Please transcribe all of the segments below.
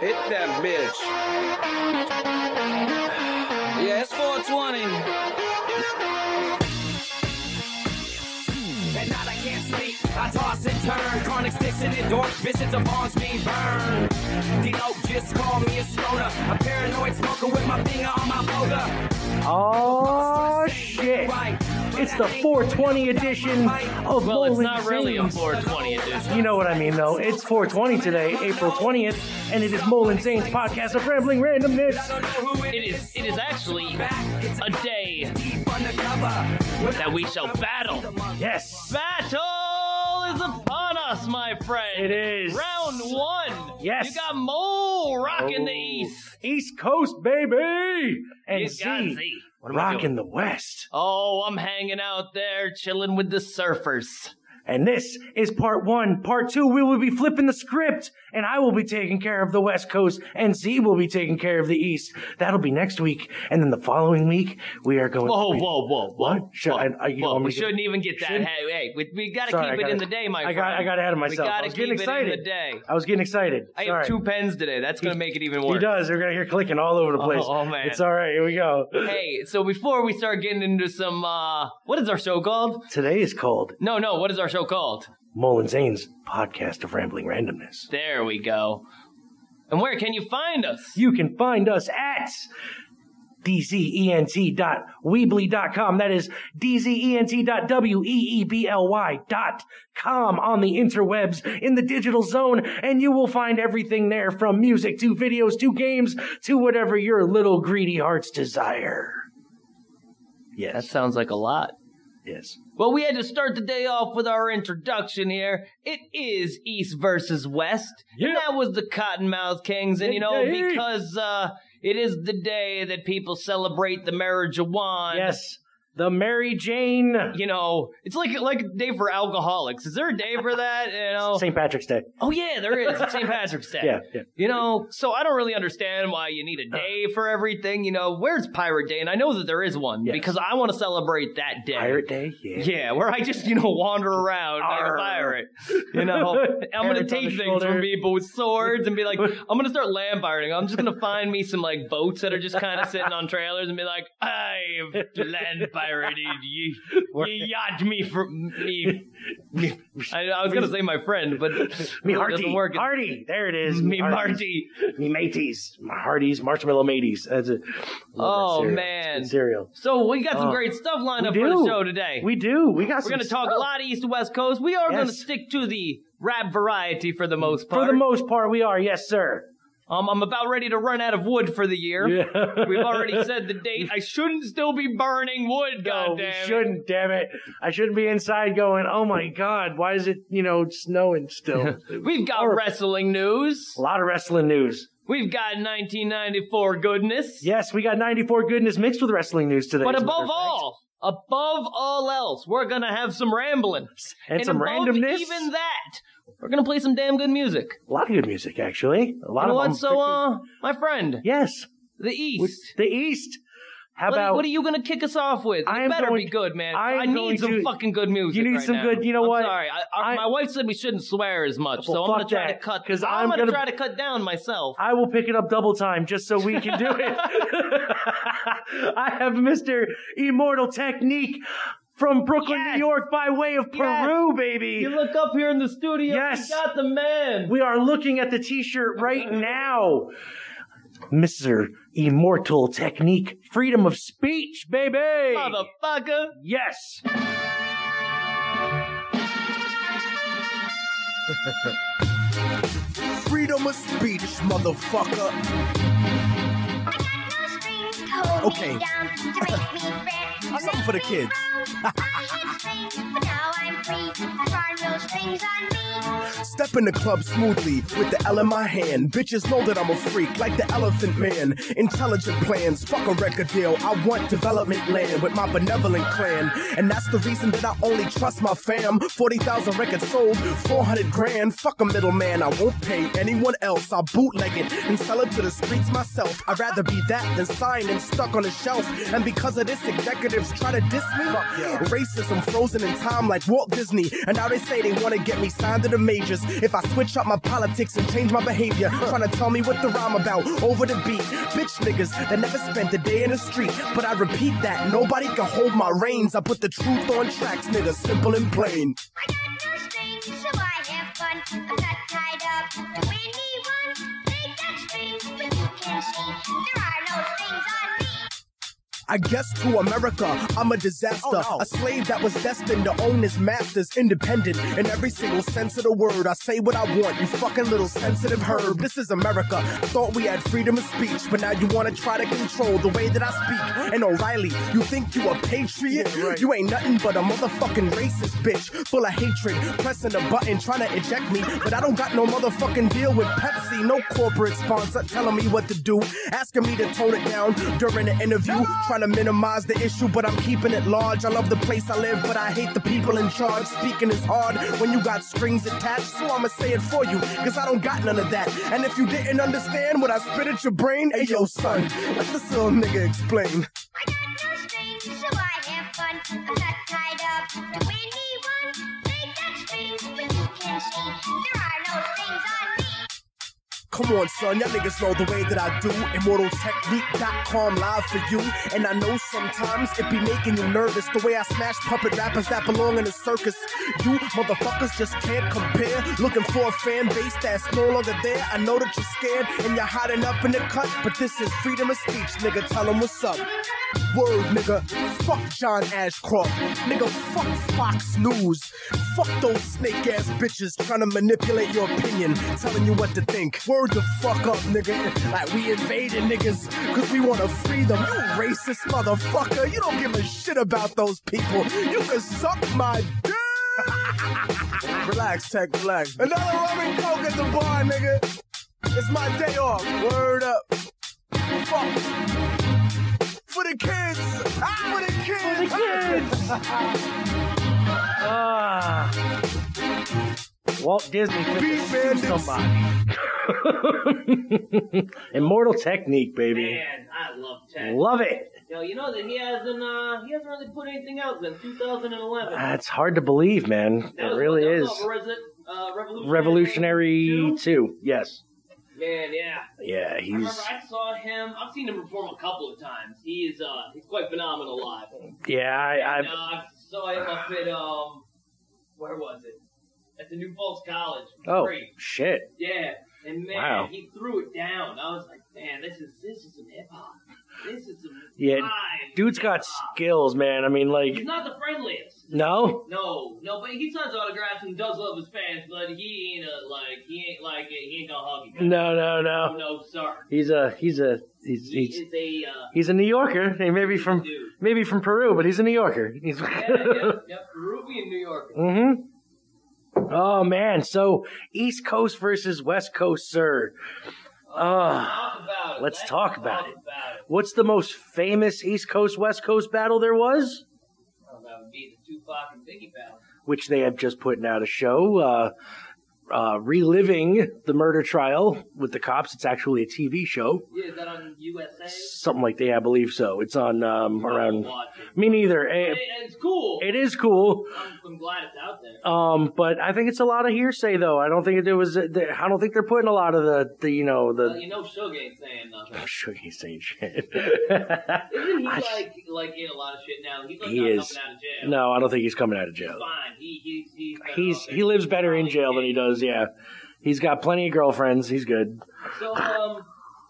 Hit that bitch. Yeah, it's 420. At night I can't sleep, I toss and turn. Chronic sticks in the dark, visions of bonds me burn. D-Lo just call me a stoner. A paranoid smoker with my finger on my boga. Oh shit! Right. It's the 420 edition of Well, it's Bowling not really a Zanes. 420 edition. You know what I mean, though. It's 420 today, April 20th, and it is Molin Zane's podcast of rambling randomness. It is. It is actually a day that we shall battle. Yes, Battle is upon us, my friend. It is. round one. Yes. you got Mole rocking the east. East Coast, baby, and You got Z Z. What am I rocking the West. Oh, I'm hanging out there, chilling with the surfers. And this is part one. Part two, we will be flipping the script, and I will be taking care of the West Coast, and Z will be taking care of the East. That'll be next week, and then the following week we are going. Whoa, whoa, whoa, whoa! What? Should whoa, I- whoa, we shouldn't even get that. Shouldn't- Hey, hey, we, we gotta Sorry, I keep it got in the day, my I friend. got, I got ahead of myself. I gotta was getting keep it in excited. the day. I was getting excited. I Sorry. have two pens today. That's gonna make it even worse. He does. We're gonna hear clicking all over the place. Oh, man. It's all right. Here we go. Hey, so before we start getting into some, uh, what is our show called? Today is called No, no, what is our show called? Mullen Zane's podcast of rambling randomness. There we go. And where can you find us? You can find us at dzent.weebly.com. That is dzent.weebly.com on the interwebs in the digital zone, and you will find everything there from music to videos to games to whatever your little greedy hearts desire. Yes. That sounds like a lot. yes. Well, we had to start the day off with our introduction here. It is East versus West. And Yeah. that was the Kottonmouth Kings. And, you know, because uh, it is the day that people celebrate the marriage of wine. Yes, the Mary Jane You know, it's like like a day for alcoholics. Is there a day for that? You know? St. Patrick's Day. Oh, yeah, there is. St. Patrick's Day. Yeah, yeah. You know, so I don't really understand why you need a uh. day for everything. You know, where's Pirate Day? And I know that there is one Yes. because I want to celebrate that day. Pirate Day? Yeah. Yeah, where I just, you know, wander around like a pirate. You know, I'm going to take things shoulder. from people with swords and be like, I'm going to start land pirating. I'm just going to find me some, like, boats that are just kind of sitting on trailers and be like, I've land pirated. Ye, ye yacht me for me. me I, I was going to say my friend, but Me Hardy. work. Hardy. There it is. Me Hardee's. Marty. Me mateys. My Hardee's. Marshmallow mateys. That's it. Oh, man. cereal. So we got some Oh, great stuff lined we up for the show today. We do. We got We're going to talk a lot of East to West Coast. We are going to stick to the rap variety for the most part. For the most part, we are. Yes, sir. Um, I'm about ready to run out of wood for the year. Yeah. We've already said the date. I shouldn't still be burning wood, No, we goddamn. shouldn't, damn it. I shouldn't be inside going, oh my god, why is it, you know, snowing still? We've got wrestling news. a lot of wrestling news. We've got 1994 goodness. Yes, we got 94 goodness mixed with wrestling news today. But as a matter above of fact. all, above all else, we're gonna have some rambling. and, some above randomness. Even that, we're gonna play some damn good music. a lot of good music, actually. A lot You know of what? them So, pretty- uh, my friend, yes, the East. the East. How What, about what are you gonna kick us off with? I It better going be good, man. I I, need some to- fucking good music. You need right some now. good- you know I'm what? Sorry, I, I, my wife said we shouldn't swear as much, so I'm gonna try that, to cut. 'cause I'm, I'm gonna, gonna- try to cut down myself. I will pick it up double time just so we can do it. I have Mr. Immortal Technique from oh, Brooklyn, Yes. New York, by way of Yes. Peru, baby. you look up here in the studio. Yes. we got the man. We are looking at the t-shirt right uh-huh. now. Mr. Immortal Technique, freedom of speech, baby. Motherfucker. Yes. Freedom of speech, motherfucker. Okay. Something for the kids. Step in the club smoothly with the L in my hand. Bitches know that I'm a freak, like the Elephant Man. Intelligent plans, fuck a record deal. I want development land with my benevolent clan. And that's the reason that I only trust my fam. 40,000 records sold, 400 grand. Fuck a middleman, I won't pay anyone else. I'll bootleg it and sell it to the streets myself. I'd rather be that than signed and stuck on a shelf. And because of this executive executives try to diss me. Racism frozen in time like Walt Disney. And now they say they want to get me signed to the majors. If I switch up my politics and change my behavior, trying to tell me what the rhyme about over the beat. Bitch niggas that never spent a day in the street. But I repeat that nobody can hold my reins. I put the truth on tracks, niggas, simple and plain. I got no strings, so I have fun. I'm not tied up to anyone. They got strings, but you can see there are no strings on me. I guess to America, I'm a disaster. Oh, a slave that was destined to own his masters, independent in every single sense of the word. I say what I want, you fucking little sensitive herb. This is America. I Thought we had freedom of speech, but now you wanna try to control the way that I speak. And O'Reilly, you think you a patriot? You ain't nothing but a motherfucking racist bitch, full of hatred, pressing a button, trying to eject me. But I don't got no motherfucking deal with Pepsi, no corporate sponsor telling me what to do, asking me to tone it down during the interview, trying to minimize the issue, but I'm keeping it large. I love the place I live, but I hate the people in charge. Speaking is hard when you got strings attached, so I'ma say it for you, cause I don't got none of that. And if you didn't understand what I spit at your brain, hey yo, son, let this little nigga explain. I got no strings, so I have fun. I'm not tied up to anyone. They got strings, but you can see there are no strings on me. Come on, son, y'all niggas know the way that I do. ImmortalTechnique.com live for you. And I know sometimes it be making you nervous the way I smash puppet rappers that belong in a circus. You motherfuckers just can't compare. Looking for a fan base that's no longer there. I know that you're scared and you're hiding up in the cut, but this is freedom of speech, nigga. Tell 'em what's up. Word, nigga. Fuck John Ashcroft. Nigga, fuck Fox News. Fuck those snake ass bitches trying to manipulate your opinion, telling you what to think. Word the fuck up, nigga. Like we invaded niggas because we want to free them. You racist motherfucker. You don't give a shit about those people. You can suck my dick. relax, Tech, relax. Another rum and coke at the bar, nigga. It's my day off. Word up. Fuck. For the kids. Ah, for the kids. Ah. Walt Disney could Beat sue bandits. somebody. Immortal technique, baby. Man, I love Ted. Love it. Yo, you know that he hasn't uh he hasn't really put anything out since 2011. That's hard to believe, man. That It was- really that is. was what, uh, Revolutionary, Revolutionary Two? 2. Yes. Man, yeah. Yeah, I remember he's. I saw him. I've seen him perform a couple of times. He is uh he's quite phenomenal live. Yeah, I. And, I uh, I saw him up at um where was it? At the New Falls College. oh, Great. shit. Yeah. And man, Wow. he threw it down. I was like, man, this is this is some hip hop. This is some Yeah, Dude's got skills, man. I mean, like. He's not the friendliest. No? No, no, but he signs autographs and does love his fans, but he ain't a, like he ain't like a, he ain't gonna hug you. No, no, Oh, no. no, sir. He's a. He's a. He's. He He's. a uh, He's a New Yorker. He may be from maybe from Peru, but he's a New Yorker. He's Yeah, yeah, yeah. Peruvian New Yorker. Mm-hmm. Oh man, so East Coast versus West Coast, sir. Uh, Talk about it. let's talk about it. About it. what's the most famous East Coast West Coast battle there was? Oh, that would be the Tupac and Biggie battle. Which they have just put out a show, uh, uh, reliving the murder trial with the cops. It's actually a TV show, Yeah, is that on USA? something like that. I believe so. It's on um, around. Me neither. Eh, It- it's cool. It is cool. I'm, I'm glad it's out there. Um, but I think it's a lot of hearsay, though. I don't think there was. I don't think they're putting a lot of the, the you know, Well, the. you know, Suge ain't saying nothing. Sure he's saying shit. Isn't he I- like like in a lot of shit now? He's like He not is. coming out of jail. no, I don't think he's coming out of He's jail. fine. He he's he's He's he lives better in jail than he does. Yeah, he's got plenty of girlfriends. He's good. So um,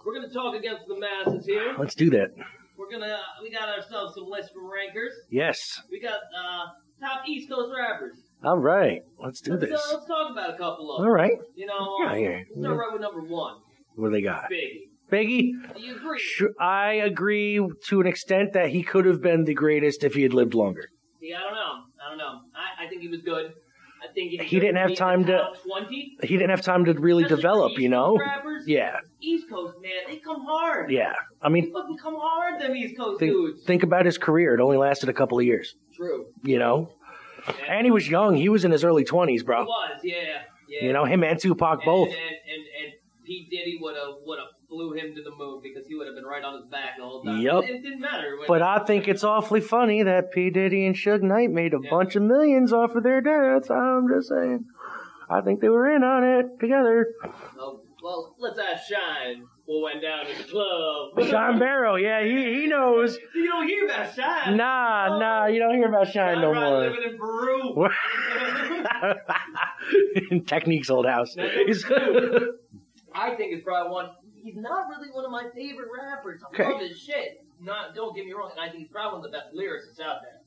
we're gonna talk against the masses here. Let's do that. We're gonna we got ourselves some list from rankers. Yes. We got uh top East Coast rappers. All right. Let's do Let's, this. uh, let's talk about a couple of them. All right. You know, Yeah, yeah. let's start right with number one, What do they got? Biggie. Biggie. Do you agree? I agree to an extent that he could have been the greatest if he had lived longer. Yeah, I don't know. I don't know. I, I think he was good. I think He didn't have time to- twenty. He didn't have time to really develop, you know. Rappers. Yeah. East Coast man, they come hard. Yeah. I mean, Fucking come hard, them East Coast think, dudes. think about his career. It only lasted a couple of years. True. You know. And he was young. He was in his early twenties, He bro. was, yeah, yeah. You know, him and Tupac and, both. And, and, and P. Diddy would have would have flew him to the moon because he would have been right on his back the whole time. Yup. It didn't matter. But I think it's awfully funny that P. Diddy and Suge Knight made a Yeah. bunch of millions off of their deaths. I'm just saying. I think they were in on it together. Oh, well, let's ask Shyne what went down in the club. Sean Barrow, yeah, he he knows. you don't hear about Shyne. Nah, oh. nah, you don't hear about Shyne Shyne no more. living in Peru. in Technique's old house. I think it's probably one. He's not really one of my favorite rappers. I Okay. love his shit. Not, don't get me wrong. And I think he's probably one of the best lyricists out there.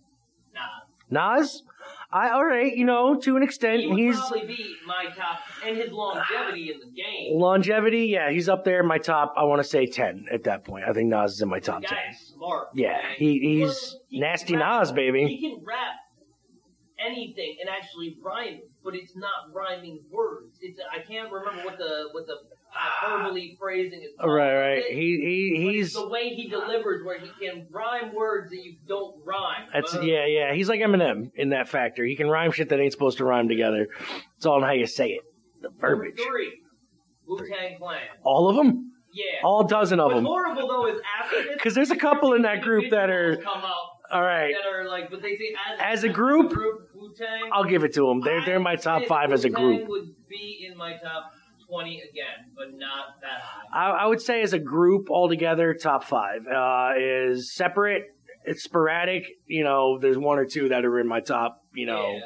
Nah, Nas, I all right, you know, to an extent, he he's probably be my top, and his longevity in the game. longevity. Yeah, he's up there in my top. I want to say ten at that point. I think Nas is in my top ten. smart. Yeah, man. he, he's he nasty rap- Nas, baby. He can rap anything and actually rhyme, but it's not rhyming words. It's I can't remember what the what the hyperbole phrasing is. Right, right. He he he's the way he delivers, where he can rhyme words that you don't rhyme. that's Uh, yeah yeah. He's like Eminem in that factor. He can rhyme shit that ain't supposed to rhyme together. It's all in how you say it. The verbiage. three, Wu Tang Clan. All of them. Yeah. All dozen of What's them. horrible though is after this, 'Cause there's a couple in that group that are- All right. that are like, but they say as, As a group, Wu Tang. I'll give it to them. They're they're my top five as a group. Would be in my top twenty again, but not that high. I, I would say as a group altogether, top five uh, is separate. It's sporadic. You know, there's one or two that are in my top. You know, Yeah.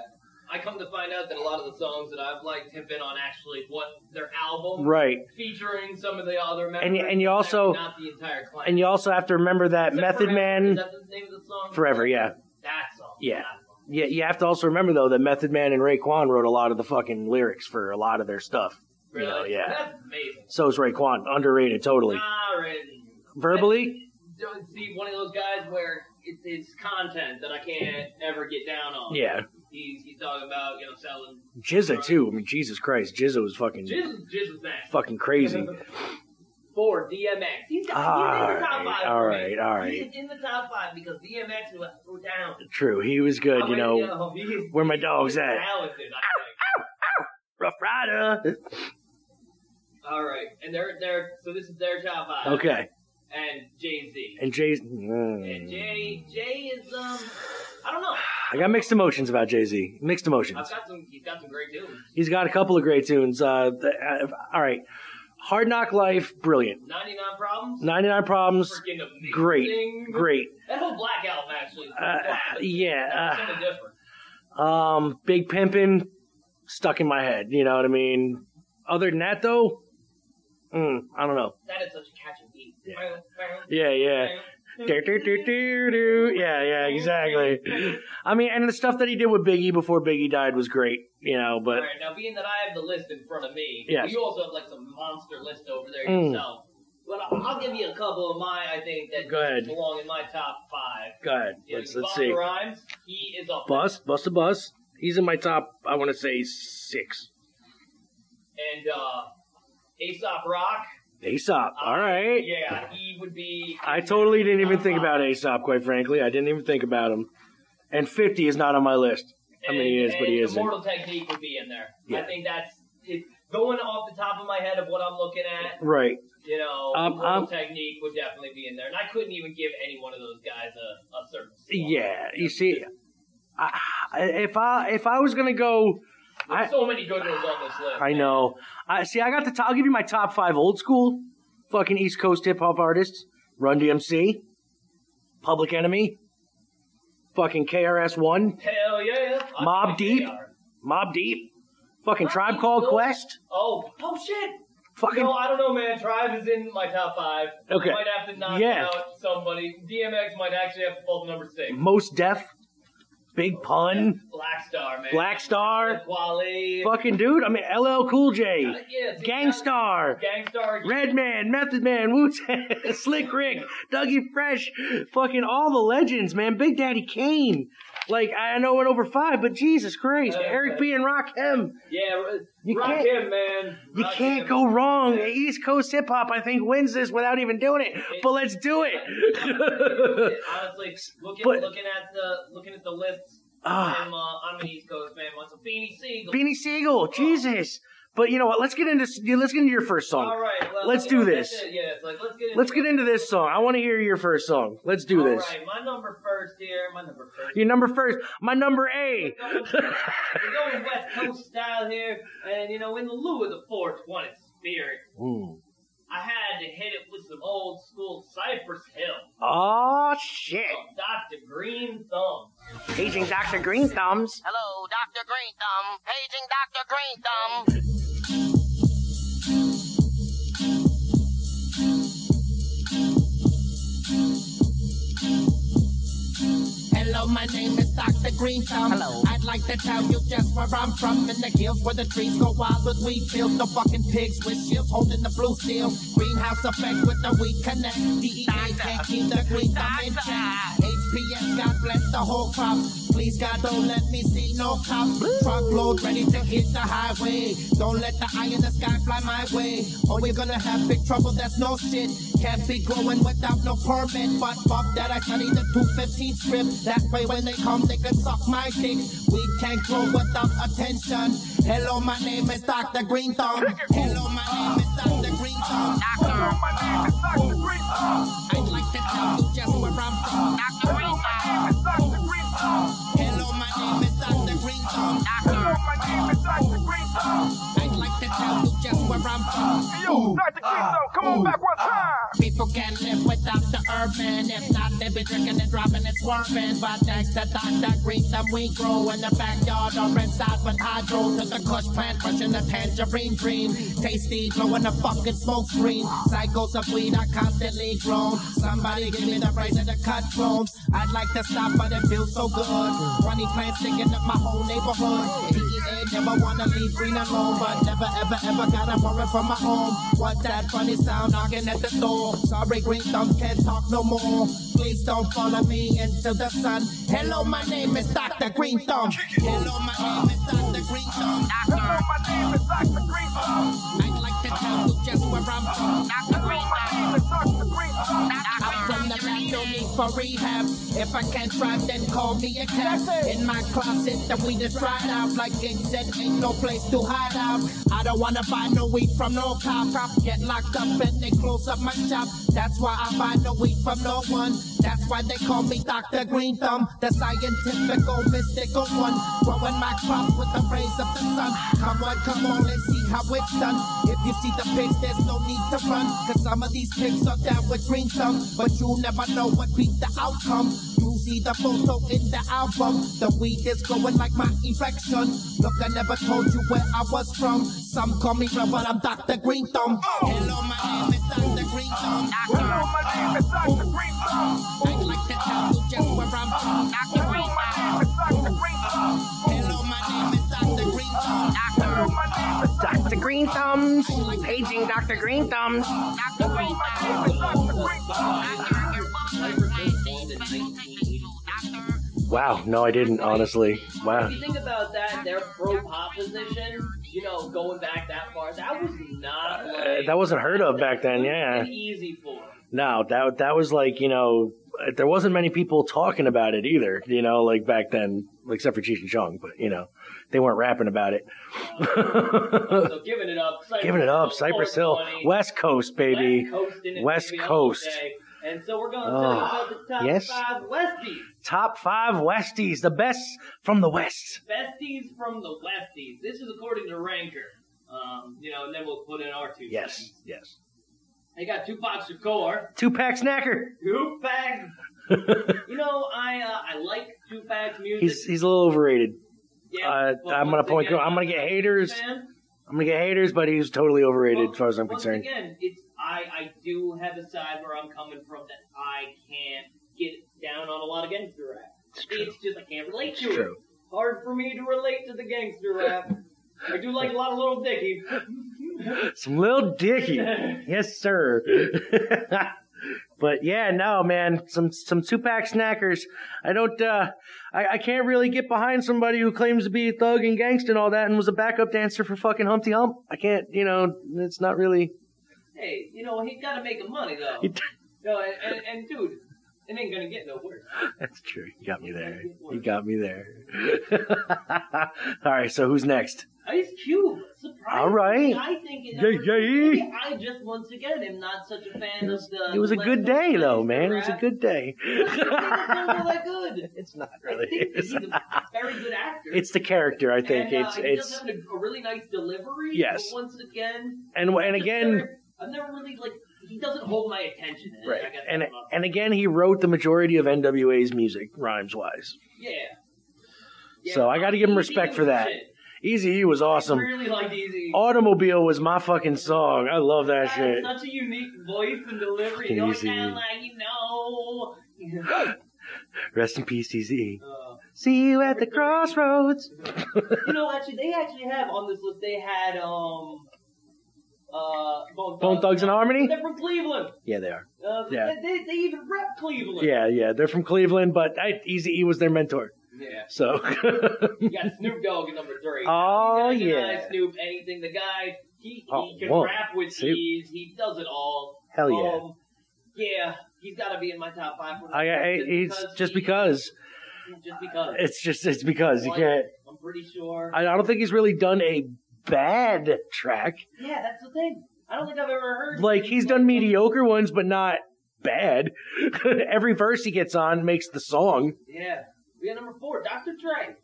I come to find out that a lot of the songs that I've liked have been on actually what their album, right. featuring some of the other members, And you- and you also- not the entire clan. And you also have to remember that that Method Forever? Man that the name of the song? forever. Yeah, That song. Yeah. That song. yeah. You have to also remember though that Method Man and Raekwon wrote a lot of the fucking lyrics for a lot of their stuff. Really? You know, yeah. That's amazing. So is Raekwon, underrated totally. Nah, really. Verbally, Don't see one of those guys where it's, it's content that I can't ever get down on. yeah. He's, he's talking about, you know, selling. GZA too. I mean, Jesus Christ, GZA was fucking Jizz, Jizz was that. fucking crazy. Four, DMX. He's, got, he's in the top Alright, five. for alright, me. alright. He's in the top five because DMX was down. True, he was good. I You know, is- where my dog's at. Talented, I think. Rough Rider. All right, and they're they're so this is their top five. Okay, And Jay Z. and. And Mm. Jay Jay is um I don't know. I got mixed emotions about Jay Z. Mixed emotions. I've got some. He's got some great tunes. He's got a couple of great tunes. Uh, the, uh, all right, Hard Knock Life, brilliant. Ninety nine problems. 99 Problems, great, great. That whole Black album actually. Uh, yeah, uh. Um, Big Pimpin' stuck in my head. You know what I mean? Other than that, though, mm, I don't know. That is such a catchy beat. Yeah. Yeah, yeah. Do, do, do, do, do. Yeah, yeah, exactly. I mean, and the stuff that he did with Biggie before Biggie died was great, you know, but All right, now being that I have the list in front of me, Yes. you also have like some monster list over there Mm. yourself. But I'll I'll give you a couple of my, I think that Go ahead. belong in my top five. go ahead. Yeah, Let's, let's see. Rhymes, he is up there. Bus, Bust a Bus. He's in my top, I want to say six. and uh, Aesop Rock. Aesop. uh, All right. Yeah, he would be. I totally didn't even think about Aesop, quite frankly. I didn't even think about him. And 50 is not on my list. I mean, he is, but he isn't. Immortal Technique would be in there. Yeah. I think that's it, going off the top of my head of what I'm looking at. Right. You know, Um, Immortal um, Technique would definitely be in there, and I couldn't even give any one of those guys a, a certain. slot. Yeah. You see, I, if I if I was gonna go, I- so many good ones on this list. I know. I see. I got the. Top, I'll give you my top five old school, fucking East Coast hip hop artists: Run DMC, Public Enemy, fucking KRS One, Hell yeah. I think Deep? are. Mobb Deep, fucking Mobb Tribe Called Quest, Oh, oh shit. fucking No, I don't know, man. Tribe is in my top five. Okay. I might have to knock Yeah. out somebody. DMX might actually have to fall to number six. Mos Def, Big Pun, Black Star, man. Black Star, Wale. fucking dude. I mean LL Cool J, yeah, Gang Starr. Gangstar. Redman, Method Man, Wu Slick Rick, Dougie Fresh, fucking all the legends, man. Big Daddy Kane. Like, I know it went over five, but Jesus Christ. Uh, Eric B. and Rakim. Yeah, r- You rock can't- him, man. You Rock can't him. go wrong. East Coast hip hop, I think, wins this without even doing it. But let's do it. Honestly, looking But- looking at the looking at the lists, Ah. I'm uh, I'm an East Coast man. What's a Beanie Sigel? Beanie Sigel, Jesus. But you know what? Let's get into let's get into your first song. All right. Well, Let's you do this. Yeah, like, let's get into Let's get into this song. I want to hear your first song. Let's do All this. right, my number first here. My number first. Your number first. My number A. We're going West Coast style here, and you know, in the lieu of the 420 spirit, Hmm. I had to hit it with some old school Cypress Hill. Oh shit! Dr. Green Thumb. Paging Dr. Green Thumbs. Hello, Dr. Green Thumb. Paging Dr. Green Thumb. Hello, my name is Dr. Green Thumb. Hello. I'd like to tell you just where I'm from. In the hills where the trees go wild with weed fields. The fucking pigs with shields holding the blue steel. Greenhouse effect with the weed connect. DEA can't keep the green thumb in check. HPS, God bless the whole crop. Please, God, don't let me see no cops. Truckload ready to hit the highway. Don't let the eye in the sky fly my way. Oh, or we're gonna have big trouble, that's no shit. Can't be growing without no permit. But fuck that, I study the 215 script. That way when they come, they can suck my dick. We can't grow without attention. Hello, my name is Dr. Green Thumb. Hello, my name is Dr. Green Thumb. Doctor. I'd like tell you just where I'm from. Just where I'm from. Yo, Dr. Green come on back one time. People can't live without the urban. If not, they be drinking and driving and swerving. But thanks to Dr. Green we grow in the backyard or inside with hydro to the kush plant, crushing the tangerine dream. Tasty, blowing the fucking smoke screen. Cycles of weed are constantly grown. Somebody give me the price of the cut clones. I'd like to stop, but it feels so good. Runny plants sticking up my whole neighborhood. DEA never wanna leave green alone, but never ever ever gotta worry from my home. What that funny sound knocking at the door? Sorry, green thumbs can't talk no more. Please don't follow me into the sun. Hello, my name is Dr. Green Thumb. Hello, my name is Dr. Green Thumb. Doctor. My name is Dr. Green Thumb. I'd like to tell you just where I'm from. Dr. Green Thumb. Dr. Green I'm from the back, no need for rehab. If I can't drive, then call me a cab. In my closet, the weed is dried out. Like it said, ain't no place to hide out. I don't wanna buy no weed from no cop. Get locked up and they close up my shop. That's why I buy no weed from no one. That's why they call me Dr. Green Thumb, the scientific, mystical one. Growing my crops with the rays of the sun. Come on, come on, let's see how it's done. If you see the pigs, there's no need to run. Cause some of these pigs are down with green thumb. But you never know what be the outcome. You see the photo in the album. The weed is going like my erection. Look, I never told you where I was from. Some call me but I'm Dr. Green Thumb. Hello, my name is Dr. Green Thumb. Doctor. My name is Dr. Green Thumb. I'd like to tell you just where I'm from. Dr. Green Thumbs. Paging Dr. Green Thumbs. Dr. Green Thumb. Dr. Green Doctor, your father said that you take Doctor. Wow, no, I didn't, honestly. Wow. If you think about that, their pro proposition, you know, going back that far, that was not Uh, that wasn't heard of back then, yeah. easy for 'em. No, that that was like you know, there wasn't many people talking about it either. You know, like back then, except for Cheech and Chong, but you know, they weren't rapping about it. So giving it up, Cypress Giving it up, Cypress Hill, West Coast, baby. West Coast, West baby, Coast. And so we're going to tell you about the top yes. five Westies. Top five Westies, the best from the West. Besties from the Westies. This is according to Ranker. Um, you know, and then we'll put in our two. Yes, yes. They got Tupac Shakur. Two pack snacker. Tupac. you know, I uh, I like Tupac's music. He's he's a little overrated. Yeah, uh, I'm gonna point- again, I'm gonna get haters. fan. I'm gonna get haters, but he's totally overrated Well, as far as I'm once concerned. again, it's I I do have a side where I'm coming from that I can't get down on a lot of gangster rap. It's true. It's just I can't relate It's to true. it. Hard for me to relate to the gangster rap. I do like a lot of Little Dicky. Some little dicky. yes, sir. but yeah, no, man, some some two pack snackers. I don't. uh I, I can't really get behind somebody who claims to be a thug and gangsta and all that, and was a backup dancer for fucking Humpty Hump. I can't. You know, it's not really. Hey, you know he gotta make a money though. He- No, and, and, and dude, it ain't gonna get no worse. That's true. You got me there. You got me there. all right. So who's next? Ice Cube, surprisingly, All right. I think yeah. Maybe I just once again am not such a fan of the. It was a good day, though, man. It was a good day. It's not that good. It's not really. It's, he's a very good actor. it's the character, I think. And, uh, it's it's a, a really nice delivery. Yes. Once again, and and again, never, I've never really like he doesn't hold my attention. Right. And and again, he wrote the majority of NWA's music, rhymes wise. yeah. Yeah, So I got to give him respect for that. shit. Easy E was awesome. I really liked Eazy. Automobile was my fucking song. I love that shit. Such a unique voice and delivery. Fucking You don't Eazy. like you know. Rest in peace, Eazy. Uh, See you at the crossroads. you know, actually, they actually have on this list. They had um, uh, Bone, Bone Thugs and Harmony? They're from Cleveland. Yeah, they are. Uh, Yeah. They, they, they even rep Cleveland. Yeah, yeah, they're from Cleveland, but Easy E was their mentor. Yeah. So, You got Snoop Dogg at number three. Oh, You yeah. Snoop, anything. The guy, he, Oh, he can whoa. rap with Snoop. ease. He does it all. hell yeah. Um, yeah, he's got to be in my top five. For I, I, it's just because. Just because. It's just it's because you can't. I'm pretty sure. I, I don't think he's really done a bad track. yeah, that's the thing. I don't think I've ever heard. Like he's done mediocre ones, but not bad. Every verse he gets on makes the song. Yeah. We got number four, Dr. Dre.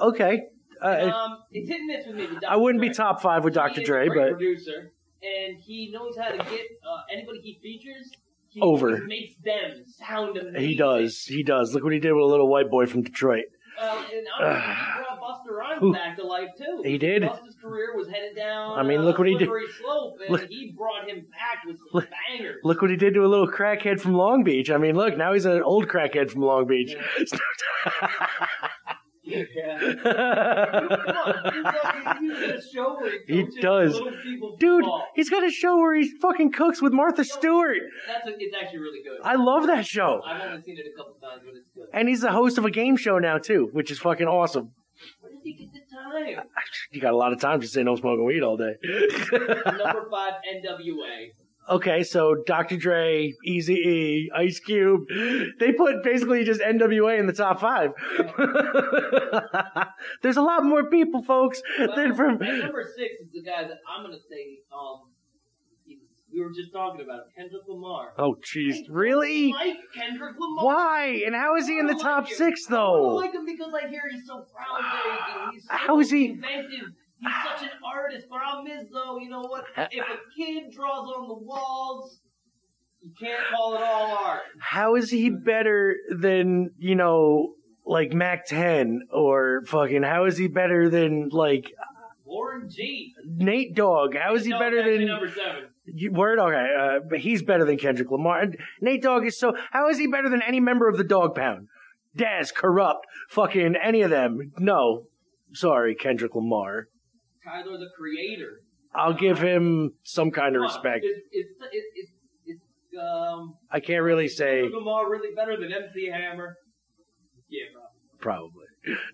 Okay. Uh, Um, it's hit and miss with me. With Dr. I wouldn't be top five with He Dr. is Dre, but producer, and he knows how to get uh, anybody he features. He Over. makes them sound amazing. he does. He does. Look what he did with a little white boy from Detroit. Uh, and honestly, he brought Buster Rhymes Who- back to life too. He did? Buster's career was headed down. I mean, uh, look what he did. slippery Slope, and Look- he brought him back with some Look- bangers. Look what he did to a little crackhead from Long Beach. I mean, look, now he's an old crackhead from Long Beach. Yeah. He's got- he's got a show where He does. Dude, football. he's got a show where he fucking cooks with Martha Stewart. That's a, it's actually really good. I love that show. I've only seen it a couple times, but it's good. And he's the host of a game show now, too, which is fucking awesome. Where did he get the time? You got a lot of time to say no smoking weed all day. Number five, NWA. Okay, so Dr. Dre, Easy E, Ice Cube, they put basically just NWA in the top five. There's a lot more people, folks, Well, than from. number six is the guy that I'm gonna say. Um, we were just talking about him, Kendrick Lamar. Oh, jeez. Really? I like Kendrick Lamar. Why? And how is he in the I top him. six, I though? like him because I hear he's so. He's so How is he- inventive. He's such an artist. Problem is, though, you know what? If a kid draws on the walls, you can't call it all art. How is he better than, you know, like Mack 10 or fucking, how is he better than, like, Warren G. Nate Dogg? How is he better than. number seven? You, word? Okay, uh, but he's better than Kendrick Lamar. And Nate Dogg is so. How is he better than any member of the Dog Pound? Daz, Kurupt, fucking any of them? No. Sorry, Kendrick Lamar. Tyler, the Creator. I'll give him some kind of Come on, respect. It's, it's, it's, it's, it's um. I can't really say Lamar really better than MC Hammer? Yeah, bro. probably.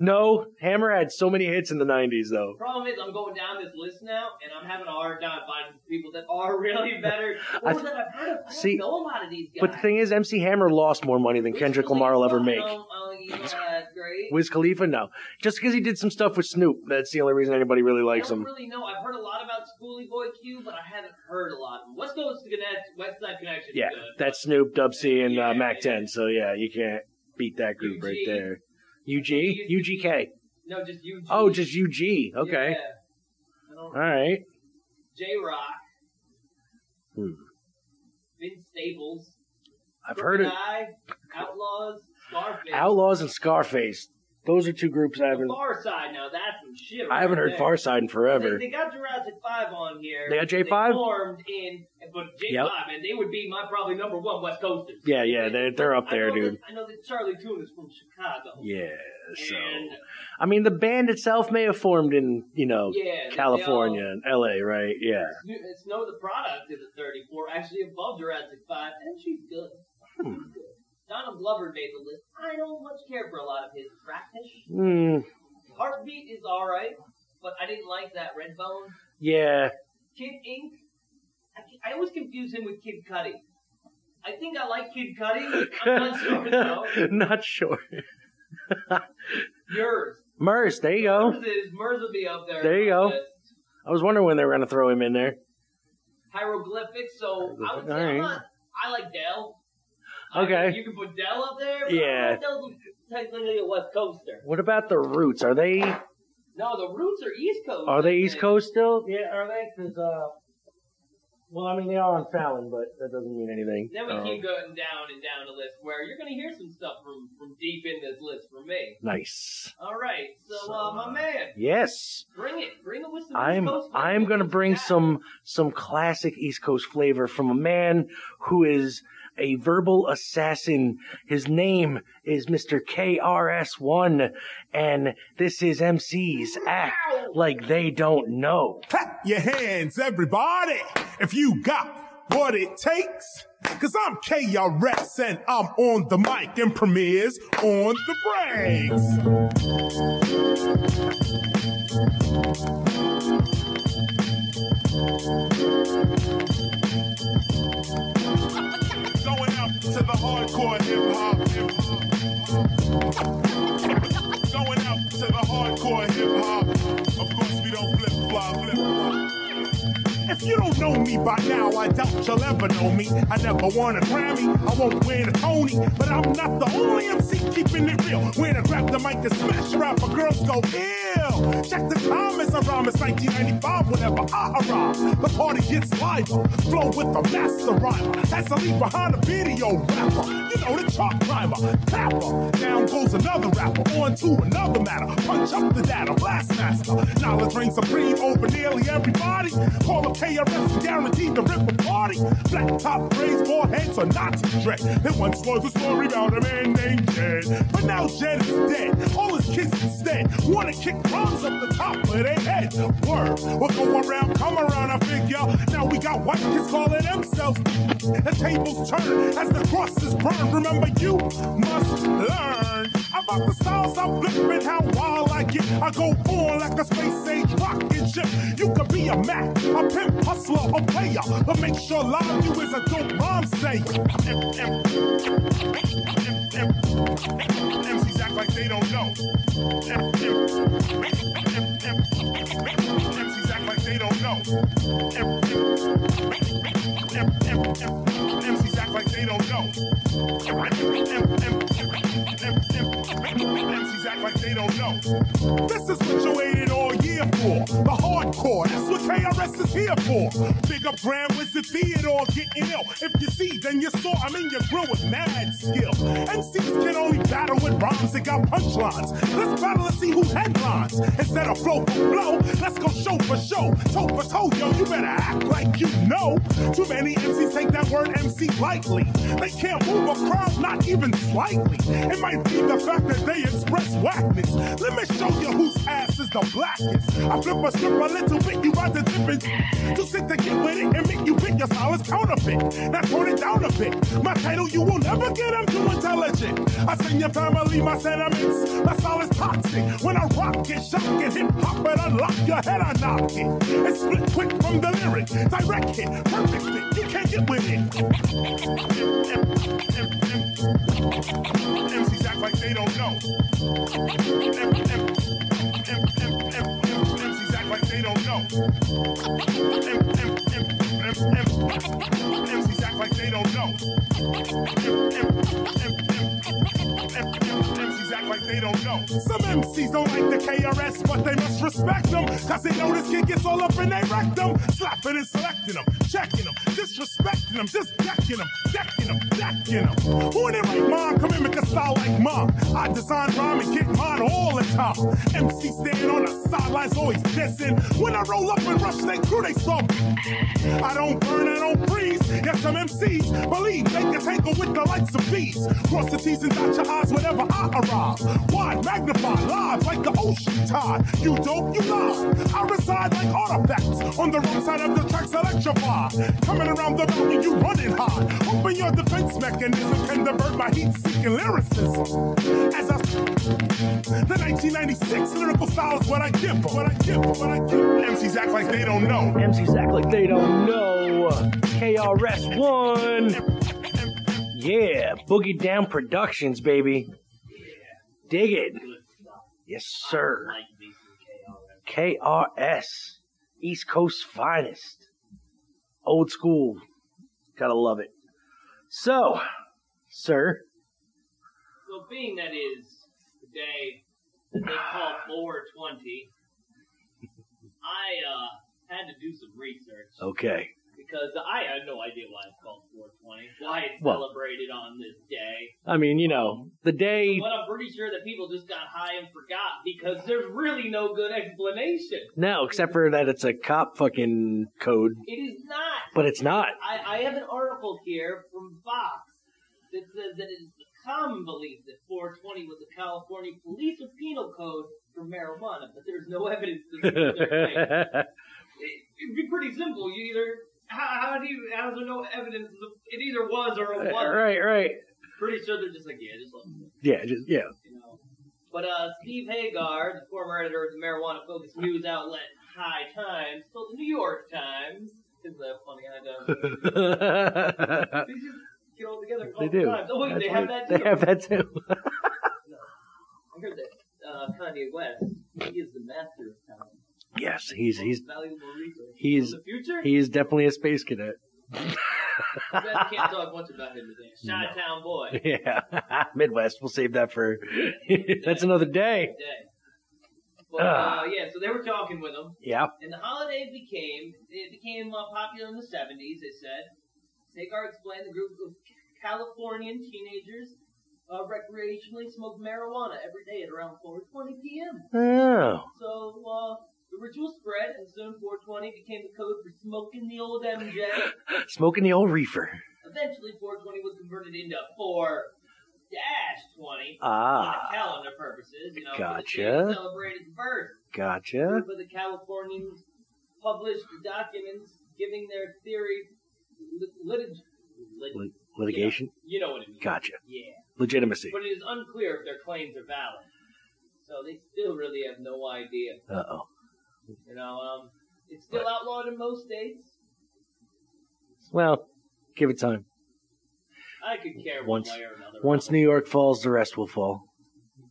No, Hammer had so many hits in the '90s, though. Problem is, I'm going down this list now, and I'm having a hard time finding people that are really better, or I- that I've heard of. I see, know a lot of these guys. But the thing is, MC Hammer lost more money than Wiz Kendrick Khalifa, Lamar will ever make. I don't, I don't think he's that great. Wiz Khalifa, no. Just because he did some stuff with Snoop, that's the only reason anybody really likes I don't him. really know. I've heard a lot about ScHoolboy Q, but I haven't heard a lot. West Coast Connect, West Side Connection. Yeah, good, that's Snoop, Dub C, and Yeah, uh, Mack yeah. 10. So yeah, you can't beat that group right there. UG, UGK. No, just UG. Oh, just UG. Okay, Yeah. All right. Jay Rock. Hmm. Vince Staples. I've heard it. Outlaws, Scarface. Outlaws and Scarface. Those are two groups I haven't. Far Side now, that's some shit. I haven't heard there. Pharcyde in forever. They, they got Jurassic 5 on here. They got J5? They formed in, but J5, Yep. and they would be my probably number one West Coasters. Yeah, yeah, they're they're up I there, know dude. That, I know that Chali 2na is from Chicago. Yeah. So And, I mean, the band itself may have formed in you know yeah, they- California and L.A. Right? Yeah. It's no the product is a 34, actually above Jurassic 5, and she's good. Hmm. She's good. Donald Glover made the list. I don't much care for a lot of his practice. Hmm. Heartbeat is alright, but I didn't like that Redbone. Yeah. Kid Ink, I, I always confuse him with Kid Cudi. I think I like Kid Cudi. I'm not sure though. Not sure. Yours. Murs, there you go. Is Murs will be up there. There you go. list. I was wondering when they were going to throw him in there. Hieroglyphics. So I would say Alright. I'm not, I like Del. Okay. You can put Del up there. But Yeah. Del's technically a West Coaster. What about the Roots? Are they No, the Roots are East Coast. are I they East think. Coast still? Yeah, are they? Because uh, well, I mean they are on Fallon, but that doesn't mean anything. Then we Um, keep going down and down the list where you're going to hear some stuff from, from deep in this list from me. nice. All right, so uh, my man, Yes. bring it, bring it with some I'm East Coast I'm gonna bring some some classic East Coast flavor from a man who is a verbal assassin. His name is Mr. KRS1, and this is MC's act like they don't know. Clap your hands, everybody, if you got what it takes. Cause I'm KRS and I'm on the mic and premieres on the breaks. To the hardcore hip hop. Going out to the hardcore hip hop. Of course, we don't flip flop, flip flop. If you don't know me by now, I doubt you'll ever know me. I never won a Grammy, I won't win a Tony, but I'm not the only MC keeping it real. When I grab the mic and smash rapper, girls go ill. Check the comments, rhyme, it's 1995 whenever I arrive. The party gets liver, flow with the master rhymer. Has to leave behind a video rapper. Know the chalk climber, clapper. Down goes another rapper, on to another matter. Punch up the data, blast master. Knowledge reigns supreme over nearly everybody. Call up KRS, guaranteed to rip a party. Flat top braids, more heads, or Nazi dread. There once was a story about a man named Jed. But now Jed is dead. All his kids instead wanna kick bombs up the top of their head. Word, what go around, come around, I figure. Now we got white kids calling themselves. The tables turn as the crosses burn. Remember, you must learn about the styles I'm flipping, how wild I get. I go on like a space age rocket ship. You could be a Mac, a pimp, hustler, a player, but make sure live you is a dope rhyme say. MCs act like they don't know. MCs act like they don't know. Like they don't know. Act like they don't know. This is what you waited all year for. The hardcore, that's what KRS is here for. Big up Grand Wizard Theodore getting ill. If you see, then you saw I'm in your grill with mad skill. MCs can only battle with rhymes that got punchlines. Let's battle and see who headlines. Instead of flow for flow, let's go show for show. Toe for toe, yo, you better act like you know. Too many MCs take that word MC lightly. They can't move a crowd, not even slightly. It might be the fact that they express whackness. Let me show you whose ass is the blackest. I flip a script a little bit, you ride the difference. You sit to get with it and make you pick your is counterfeit. Now tone it down a bit. My title, you will never get, I'm too intelligent. I send your family my sentiments. My style is toxic. When I rock it, shock it, hip hop and unlock your head, I knock it. It's split quick from the lyric. Direct hit, perfect fit. You can't get with it. MCs act like they don't know. MCs act like they don't know. MCs like they don't know. MCs act like they don't know. Some MCs don't like the KRS, but they must respect them. Cause they know this kid gets all up in their rectum. Slapping and selecting them, checking them, disrespecting them, just decking them, decking them, decking them. Who in their right mind come and make a style like mine? I design rhyme and get mine all the time. MC stand on the sidelines, always dissing. When I roll up and rush they crew, they stop. I don't burn, I don't freeze. Yes, some MCs believe they can tangle with the likes of these. Cross the T's and dot your I's whenever I arrive. Wide, magnify, live like the ocean tide. You dope, you lie. I reside like artifacts on the wrong side of the tracks, electrify. Coming around the mountain, you running high. Open your defense mechanism can divert my heat-seeking lyricism. As I the 1996 lyrical style is what I give, what I give, what I give. MCs act like they don't know. MCs act like they don't know. KRS1. Yeah, Boogie Down Productions, baby. Dig it. Yes, sir. I like me some KRS. KRS, East Coast finest. Old school. Gotta love it. So, sir, So being that is the day that they call 420, I uh had to do some research okay. Because I had no idea why it's called 420, why it's Well- celebrated on this day. I mean, you know, um, the day. But I'm pretty sure that people just got high and forgot because there's really no good explanation. No, except for that it's a cop fucking code, It is not. but it's not. I, I have an article here from Fox that says that it is the common belief that 420 was the California police or penal code for marijuana, but there's no evidence to support their claim. It, it'd be pretty simple. You either how, how do you how is there no evidence? Of, it either was or it wasn't. right, right. Pretty sure they're just like yeah, just let me Yeah, just, yeah. you know. But uh, Steve Hager, the former editor of the marijuana-focused news outlet High Times, told the New York Times, "Isn't that funny? I know." They just get all together. and call they it do. Times. Oh wait, That's they have that too. They have that too. I heard that uh, Kanye West, he is the master of time. Yes, he's he's valuable resource. he's From the future. he is definitely a space cadet. You guys can't talk much about him today. Chi Town boy. Yeah, Midwest. We'll save that for. that's another day. Day. But uh, yeah, so they were talking with him, Yeah. and the holiday became it became uh, popular in the '70s. They said. Hager explained the group of Californian teenagers uh, recreationally smoked marijuana every day at around 4:20 p.m. Oh. So uh, the ritual spread, and soon 420 became the code for smoking the old MJ. Smoking the old reefer. Eventually, 420 was converted into 4 dash 20 Ah. for calendar purposes. You know, for the Gotcha. day to celebrate its birth. Gotcha. But the Californians published documents giving their theory lit- litig- lit- Lit- litigation. You know what I mean? Gotcha. Yeah. Legitimacy. But it is unclear if their claims are valid. So they still really have no idea. Uh oh. You know, um, it's still outlawed in most states. Well, give it time. I could care Once one way or another. once New York falls, the rest will fall.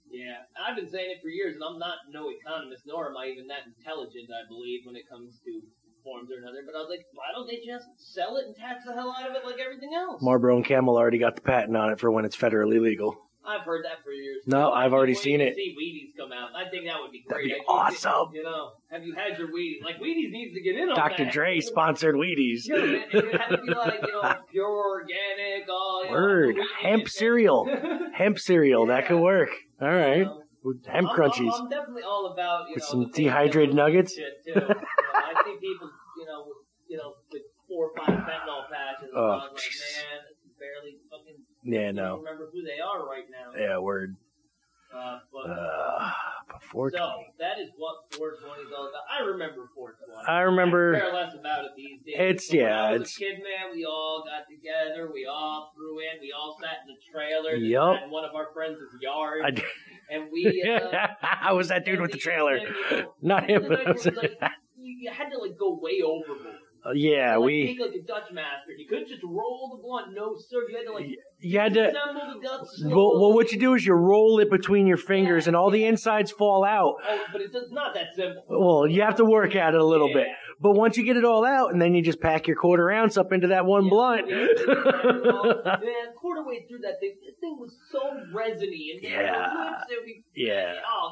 Yeah, I've been saying it for years, and I'm not no economist, nor am I even that intelligent. I believe when it comes to forms or another. But I was like, why don't they just sell it and tax the hell out of it like everything else? Marlboro and Camel already got the patent on it for when it's federally legal. I've heard that for years. No, I've already seen it. See Wheaties come out. I think that would be great. That'd be awesome. You know, have you had your Wheaties? Like Wheaties needs to get in on Dr. that. Dre sponsored Wheaties. Yeah, man, it had to be like you know pure organic, all you know, Word. Wheaties. Hemp cereal. Hemp cereal. That could work. All right. With Hemp I'm, crunchies. I'm, I'm definitely all about you With know some the things that dehydrated nuggets? Too. you know, I see people, you know, you know, with four or five fentanyl patches. Oh, I was like, man, Yeah, I don't no. remember who they are right now. Yeah, word. Uh, but, Uh, before so that is what 420 is all about. I remember 420. I remember- I care less about it these days. It's- when yeah, was it's- a kid, man. We all got together. We all threw in. We all sat in the trailer. Yup. had one of our friends' yard. I did. and we. Uh, I was that dude with the trailer. you know, Not him. like, it was like, you you had to like go way overboard. Uh, yeah, like, we. like a Dutch master. You couldn't just roll the blunt. No, sir. You had to like. You had to. Assemble the Dutch. Well, well, what you do is you roll it between your fingers, and all the insides fall out. Oh, but it's not that simple. Well, you have to work at it a little bit. But once you get it all out, and then you just pack your quarter ounce up into that one blunt. Man, quarter way through that thing, this thing was so resiny and Yeah. lips, it would be- Yeah. Oh,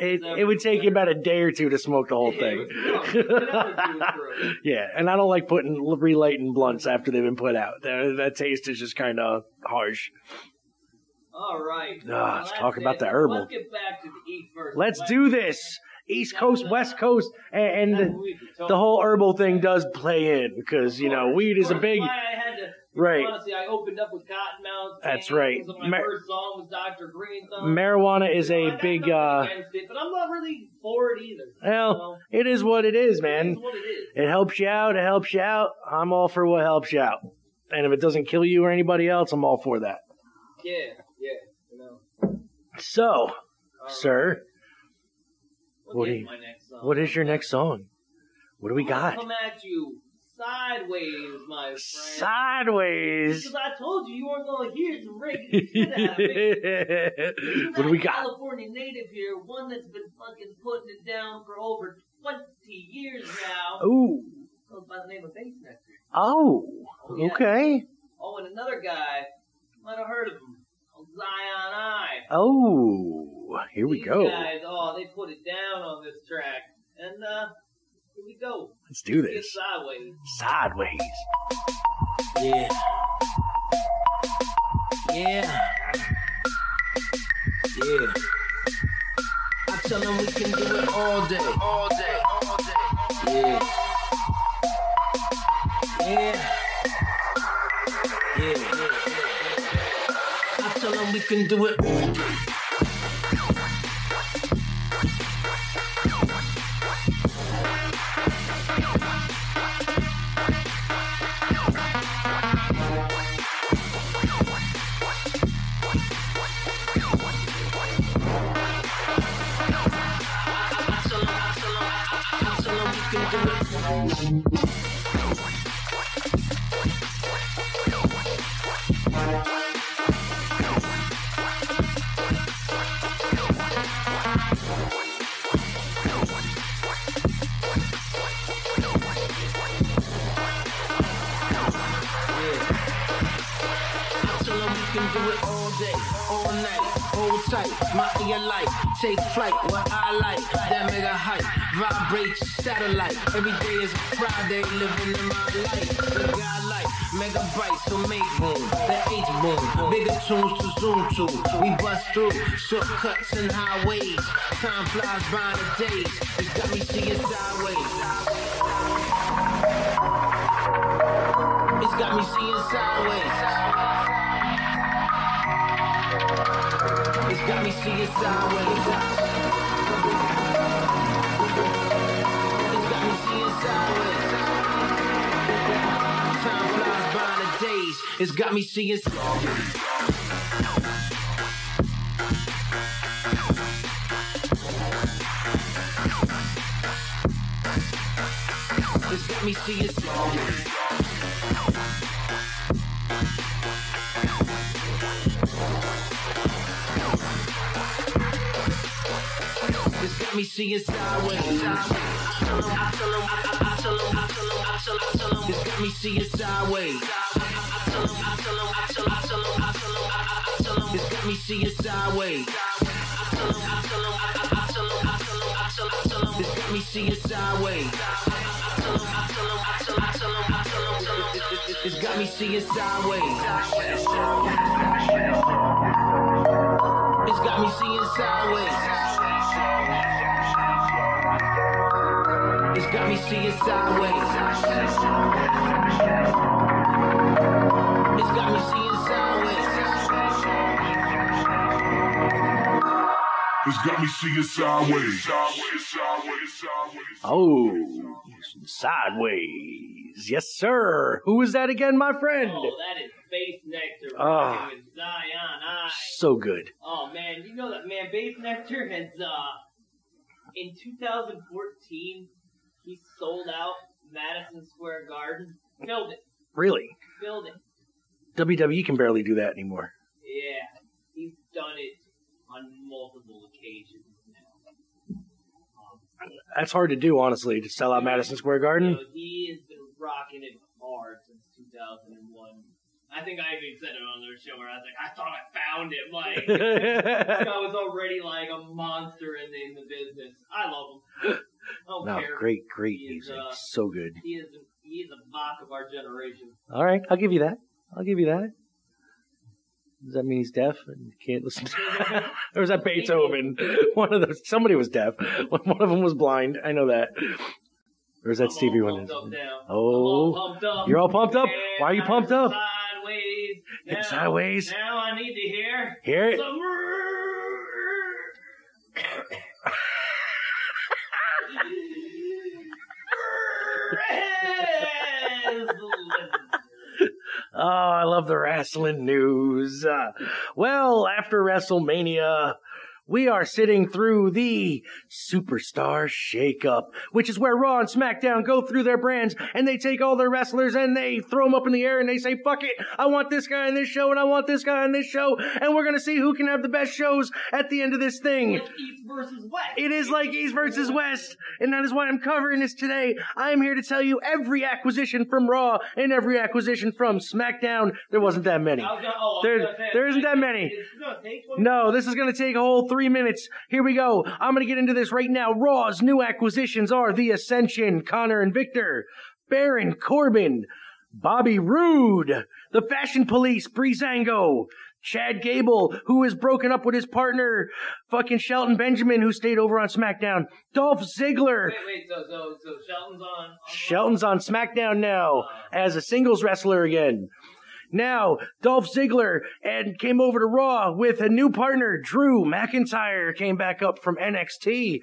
It, it would take you about a day or two to smoke the whole thing. it was rough. It was through. yeah, and I don't like putting relighting blunts after they've been put out. That, that taste is just kind of harsh. All right. Ah, Well, let's talk about it. the herbal. Let's get back to the East versus Let's do this. East Coast, West Coast, and, and That's what we've been the, the whole herbal thing does play in because you know weed is a big. why I had to, Right. Honestly, I opened up with Kottonmouth. That's right. My Mar- first song was Dr. Green Thumb. Marijuana is You know, I a big. uh it, but I'm not really for it either. Well, it is what it is, man. What it is. It helps you out. It helps you out. I'm all for what helps you out. And if it doesn't kill you or anybody else, I'm all for that. Yeah, yeah. You know. So, sir, What you- my next song? what is your next song? What do we I'm got? Come at you sideways, my friend. Sideways. Because I told you you weren't going to hear some regular shit out of me. what do we got? California native here, one that's been fucking putting it down for over 20 years now. Ooh. Goes by the name of Bassnectar. Oh. Oh, yeah. Okay. Oh, and another guy, might have heard of him, Zion I. Oh. Here we These go. guys, oh, they put it down on this track. And, uh, here we go. Let's do Get this. sideways. Sideways. Yeah. Yeah. Yeah. I tell them we can do it all day. All day. All day. Yeah. Yeah. Can do it all day. To zoom to, we bust through, shortcuts and highways, time flies by the days, it's got me seeing sideways. It's got me seeing sideways. It's got me seeing sideways. It's got me seeing sideways. Time flies by the days. It's got me seeing sideways. Me sideways. Me sideways. I tell 'em. It's got me sideways. Me seeing sideways. I tell 'em, I tell 'em, I tell 'em, I tell 'em. It's got me seeing sideways. Got me seeing sideways. It's got me seeing sideways. It's got me seeing sideways. It's got me seeing sideways. It's got me seeing sideways. Oh, sideways, sideways, Yes, sir. Who is that again, my friend? Oh, that is Bassnectar Ah. with Zion I. So good. Oh man, you know that man Bassnectar has uh in 2014 he sold out Madison Square Garden. Filled it. Really. Filled it. WWE can barely do that anymore. Yeah. He's done it on multiple occasions. That's hard to do, honestly, to sell out Madison Square you Garden. know, he been rocking it hard since 2001. I think I even said it on their show where I was like, I thought I found it. Like, I was already like a monster in the, in the business. I love him. I don't no, care. great, great He is, music. uh, So good. He is he is a Bach of our generation. All right, I'll give you that. I'll give you that. Does that mean he's deaf and can't listen? To or was that Beethoven? One of those. Somebody was deaf. One of them was blind. I know that. Or is that I'm Stevie Wonder? Oh, all you're all pumped up. Why are you pumped up? Sideways. Now, sideways. Now I need to hear. Hear it. Some Oh, I love the wrestling news. Uh, well, after WrestleMania, we are sitting through the Superstar Shakeup, which is where Raw and SmackDown go through their brands and they take all their wrestlers and they throw them up in the air and they say, fuck it, I want this guy on this show and I want this guy on this show and we're gonna see who can have the best shows at the end of this thing. East versus West. It is like East versus West, and that is why I'm covering this today. I am here to tell you every acquisition from Raw and every acquisition from SmackDown. There wasn't that many. Oh, oh, gonna- oh, There, there isn't that many. It's gonna take one- No, this is going to take a whole three minutes. Here we go. I'm going to get into this right now. Raw's new acquisitions are The Ascension, Konnor and Viktor, Baron Corbin, Bobby Roode, The Fashion Police, Breezango, Chad Gable, who is broken up with his partner, fucking Shelton Benjamin, who stayed over on SmackDown, Dolph Ziggler. Wait, wait, so, so, so Shelton's on. on Shelton's on SmackDown now oh. as a singles wrestler again. Now, Dolph Ziggler and came over to Raw with a new partner, Drew McIntyre, came back up from NXT.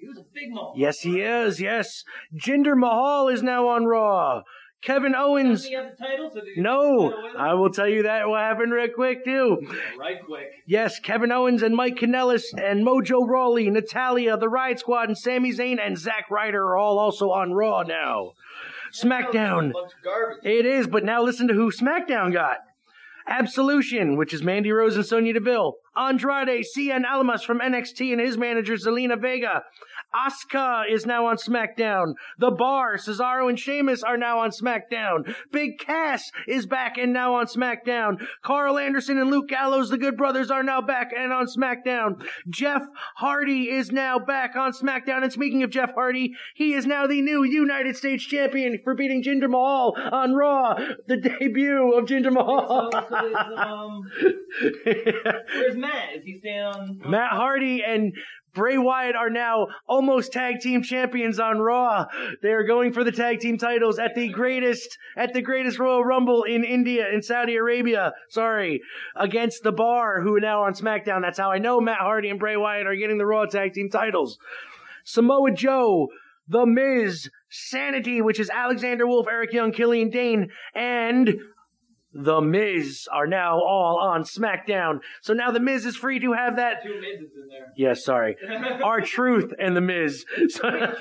He was a big mo. Yes, he is. Yes, Jinder Mahal is now on Raw. Kevin Owens. Does he have the title? So No? I will tell you that will happen real quick too. Right quick. Yes, Kevin Owens and Mike Kanellis and Mojo Rawley, Natalya, the Riot Squad, and Sami Zayn and Zack Ryder are all also on Raw now. SmackDown. Bunch of garbage. It is, but now listen to who SmackDown got. Absolution, which is Mandy Rose and Sonya Deville. Andrade, Cien Almas from NXT and his manager Zelina Vega. Asuka is now on SmackDown. The Bar, Cesaro and Sheamus are now on SmackDown. Big Cass is back and now on SmackDown. Karl Anderson and Luke Gallows, the Good Brothers, are now back and on SmackDown. Jeff Hardy is now back on SmackDown. And speaking of Jeff Hardy, he is now the new United States Champion for beating Jinder Mahal on Raw. The debut of Jinder Mahal. So, so um, where's Matt? Is he staying on? Matt Hardy and Bray Wyatt are now almost tag team champions on Raw. They are going for the tag team titles at the greatest, at the greatest Royal Rumble in India, in Saudi Arabia. Sorry. Against the Bar, who are now on SmackDown. That's how I know Matt Hardy and Bray Wyatt are getting the Raw tag team titles. Samoa Joe, The Miz, Sanity, which is Alexander Wolfe, Eric Young, Killian Dain, and The Miz are now all on SmackDown. So now The Miz is free to have that. Two Mizes in there. Yes, sorry. R-Truth and The Miz. Truth is still right.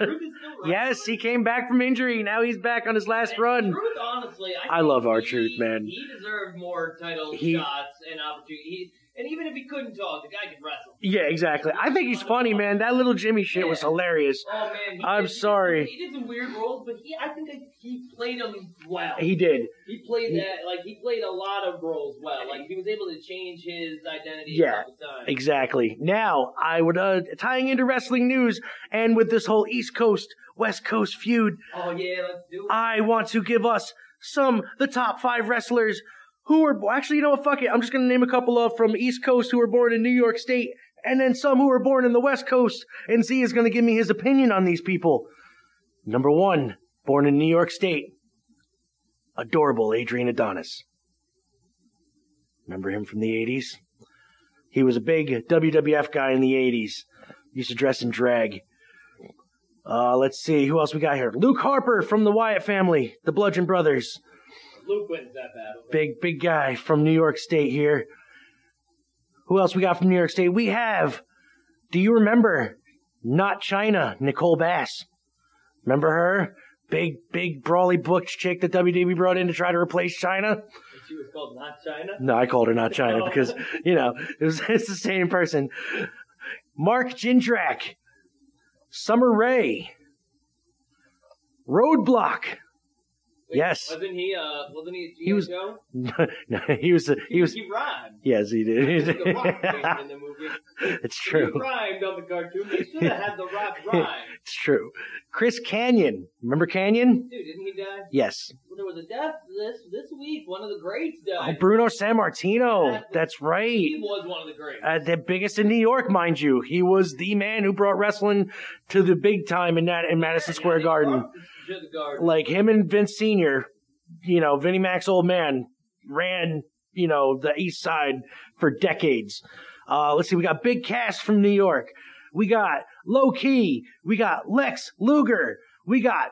yes, he came back from injury. Now he's back on his last run. Truth, honestly, I, I think love our he- Truth, man. He deserved more title He- shots and opportunity. He, and even if he couldn't talk, the guy could wrestle. Yeah, exactly. I think he's funny, man. That little Jimmy shit was hilarious. Oh man, he I'm did- he sorry. Did, he did some weird roles, but he, I think that he played them well. He did. He played that like he played a lot of roles well. Like he was able to change his identity Yeah, a couple times. Exactly. Now, I would, uh, tying into wrestling news and with this whole East Coast, West Coast feud, Oh yeah, let's do it. I want to give us some, the top five wrestlers who were, actually, you know what, fuck it. I'm just to name a couple of from East Coast who were born in New York State, and then some who were born in the West Coast, and Z is to give me his opinion on these people. Number one, born in New York State, adorable Adrian Adonis. Remember him from the 80s? He was a big WWF guy in the 80s. Used to dress in drag. Uh, let's see, who else we got here? Luke Harper from the Wyatt family, the Bludgeon Brothers. Luke wins that battle. Big, big guy from New York State here. Who else we got from New York State? We have, do you remember, not Chyna, Nicole Bass? Remember her? Big, big, brawly butch chick that WWE brought in to try to replace Chyna? She was called Not Chyna. No, I called her not Chyna oh. because, you know, it was, it's the same person. Mark Jindrak, Summer Rae, Roadblock. Wait, Yes. Wasn't he? Uh, wasn't he? He was- Joe? no, he was, he was, He rhymed. yes, he did. The Rock in the movie. it's true. He rhymed on the cartoon. They should have had the Rock rhyme. It's true. Chris Kanyon. Remember Kanyon? Dude, didn't he die? Yes. Well, there was a death this this week. One of the greats Oh, died. Bruno Sammartino. That's right. He was one of the greats. Uh, the biggest in New York, mind you. He was the man who brought wrestling to the big time in that in Madison Square Garden. To the garden. Like him and Vince Senior, you know, Vinnie Mac's old man ran, you know, the East Side for decades. Uh, let's see, we got Big Cass from New York. We got Low Ki. We got Lex Luger. We got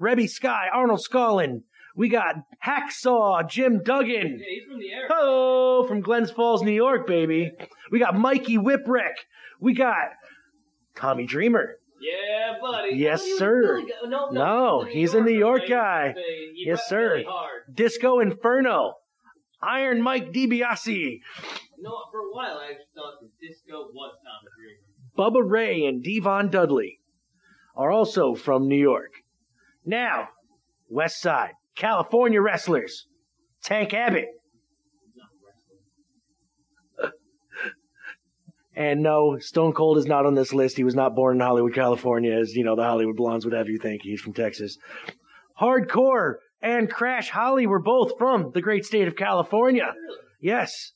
Reby Sky, Arnold Skaaland. We got Hacksaw Jim Duggan. Yeah, he's from the air. Oh, from Glens Falls, New York, baby. We got Mikey Whipwreck. We got Tommy Dreamer. Yeah, buddy. Yes, sir. really. No, no, No, he's a New York guy. Yes, sir. really. Disco Inferno. Iron Mike DiBiase. Know, for a while I actually thought that disco was Tommy Dreamer. Bubba Ray and D-Von Dudley are also from New York. Now, West Side, California wrestlers. Tank Abbott. And no, Stone Cold is not on this list. He was not born in Hollywood, California, as you know the Hollywood blondes would have you think. He's from Texas. Hardcore and Crash Holly were both from the great state of California. Yes.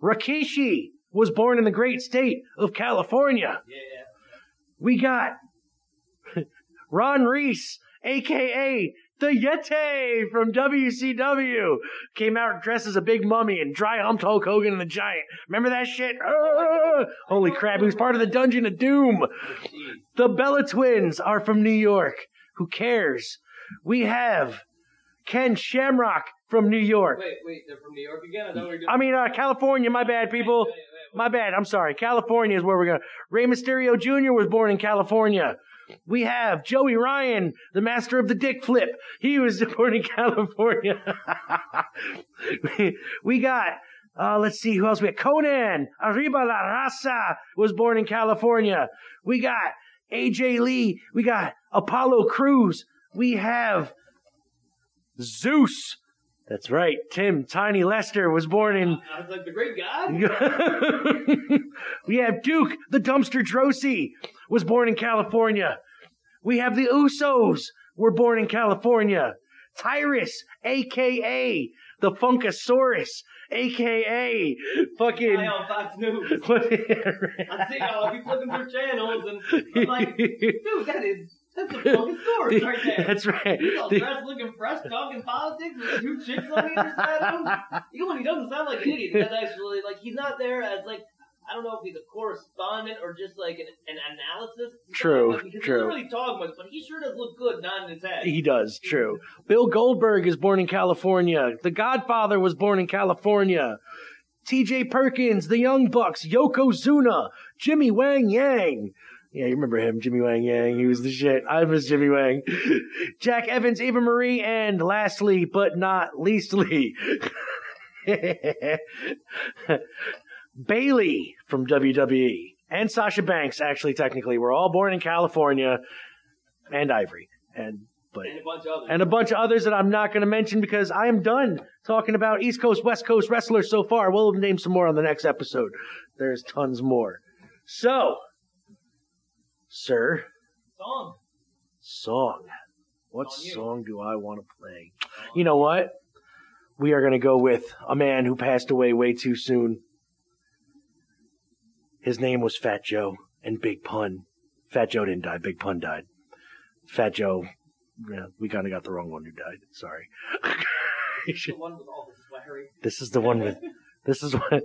Rikishi was born in the great state of California. Yeah. We got Ron Reis, aka the Yeti from WCW, came out dressed as a big mummy and dry humped Hulk Hogan and the Giant. Remember that shit? Ah! holy crap, he was part of the Dungeon of Doom. The Bella Twins are from New York. Who cares? We have Ken Shamrock from New York. Wait, wait, they're from New York again? I thought we were. I mean, uh, California, my bad, people. Wait, wait, wait. My bad. I'm sorry. California is where we're going. Rey Mysterio Jr. was born in California. We have Joey Ryan, the master of the dick flip. He was born in California. we, got, uh, let's see who else we have. Konnan Arriba la Raza was born in California. We got AJ Lee. We got Apollo Crews. We have Zeus. That's right. Tim Tiny Lister was born in I was like, the great God? we have Duke, the dumpster Droese, was born in California. We have the Usos, were born in California. Tyrus, aka the Funkasaurus, aka fucking. Guy on Fox News. I see, I'll be flipping through channels and I'm like, dude, that is, that's a fucking story right there. That's right. He's all dressed looking fresh, talking politics with two chicks on the other side of him. You know when he doesn't sound like an idiot, that's actually, like, he's not there as, like, I don't know if he's a correspondent or just, like, an, an analysis. True, Because He true. doesn't really talk much, but he sure does look good nodding his head. He does, true. Bill Goldberg is born in California. The Godfather was born in California. TJ Perkins, the Young Bucks, Yokozuna, Jimmy Wang Yang. Yeah, you remember him, Jimmy Wang Yang. He was the shit. I miss Jimmy Wang. Jack Evans, Eva Marie, and lastly, but not leastly, Bayley from WWE. And Sasha Banks, actually, technically, were all born in California. And Ivory. And, but and a bunch of others. and a bunch of others that I'm not going to mention because I am done talking about East Coast, West Coast wrestlers so far. We'll name some more on the next episode. There's tons more. So, sir, Song. song. What On song do I want to play? You know what? We are going to go with a man who passed away way too soon. His name was Fat Joe and Big Pun. Fat Joe didn't die. Big Pun died. Fat Joe, yeah, we kind of got the wrong one who died. Sorry. Should- The one with all the swearing. this is the one with. This is what.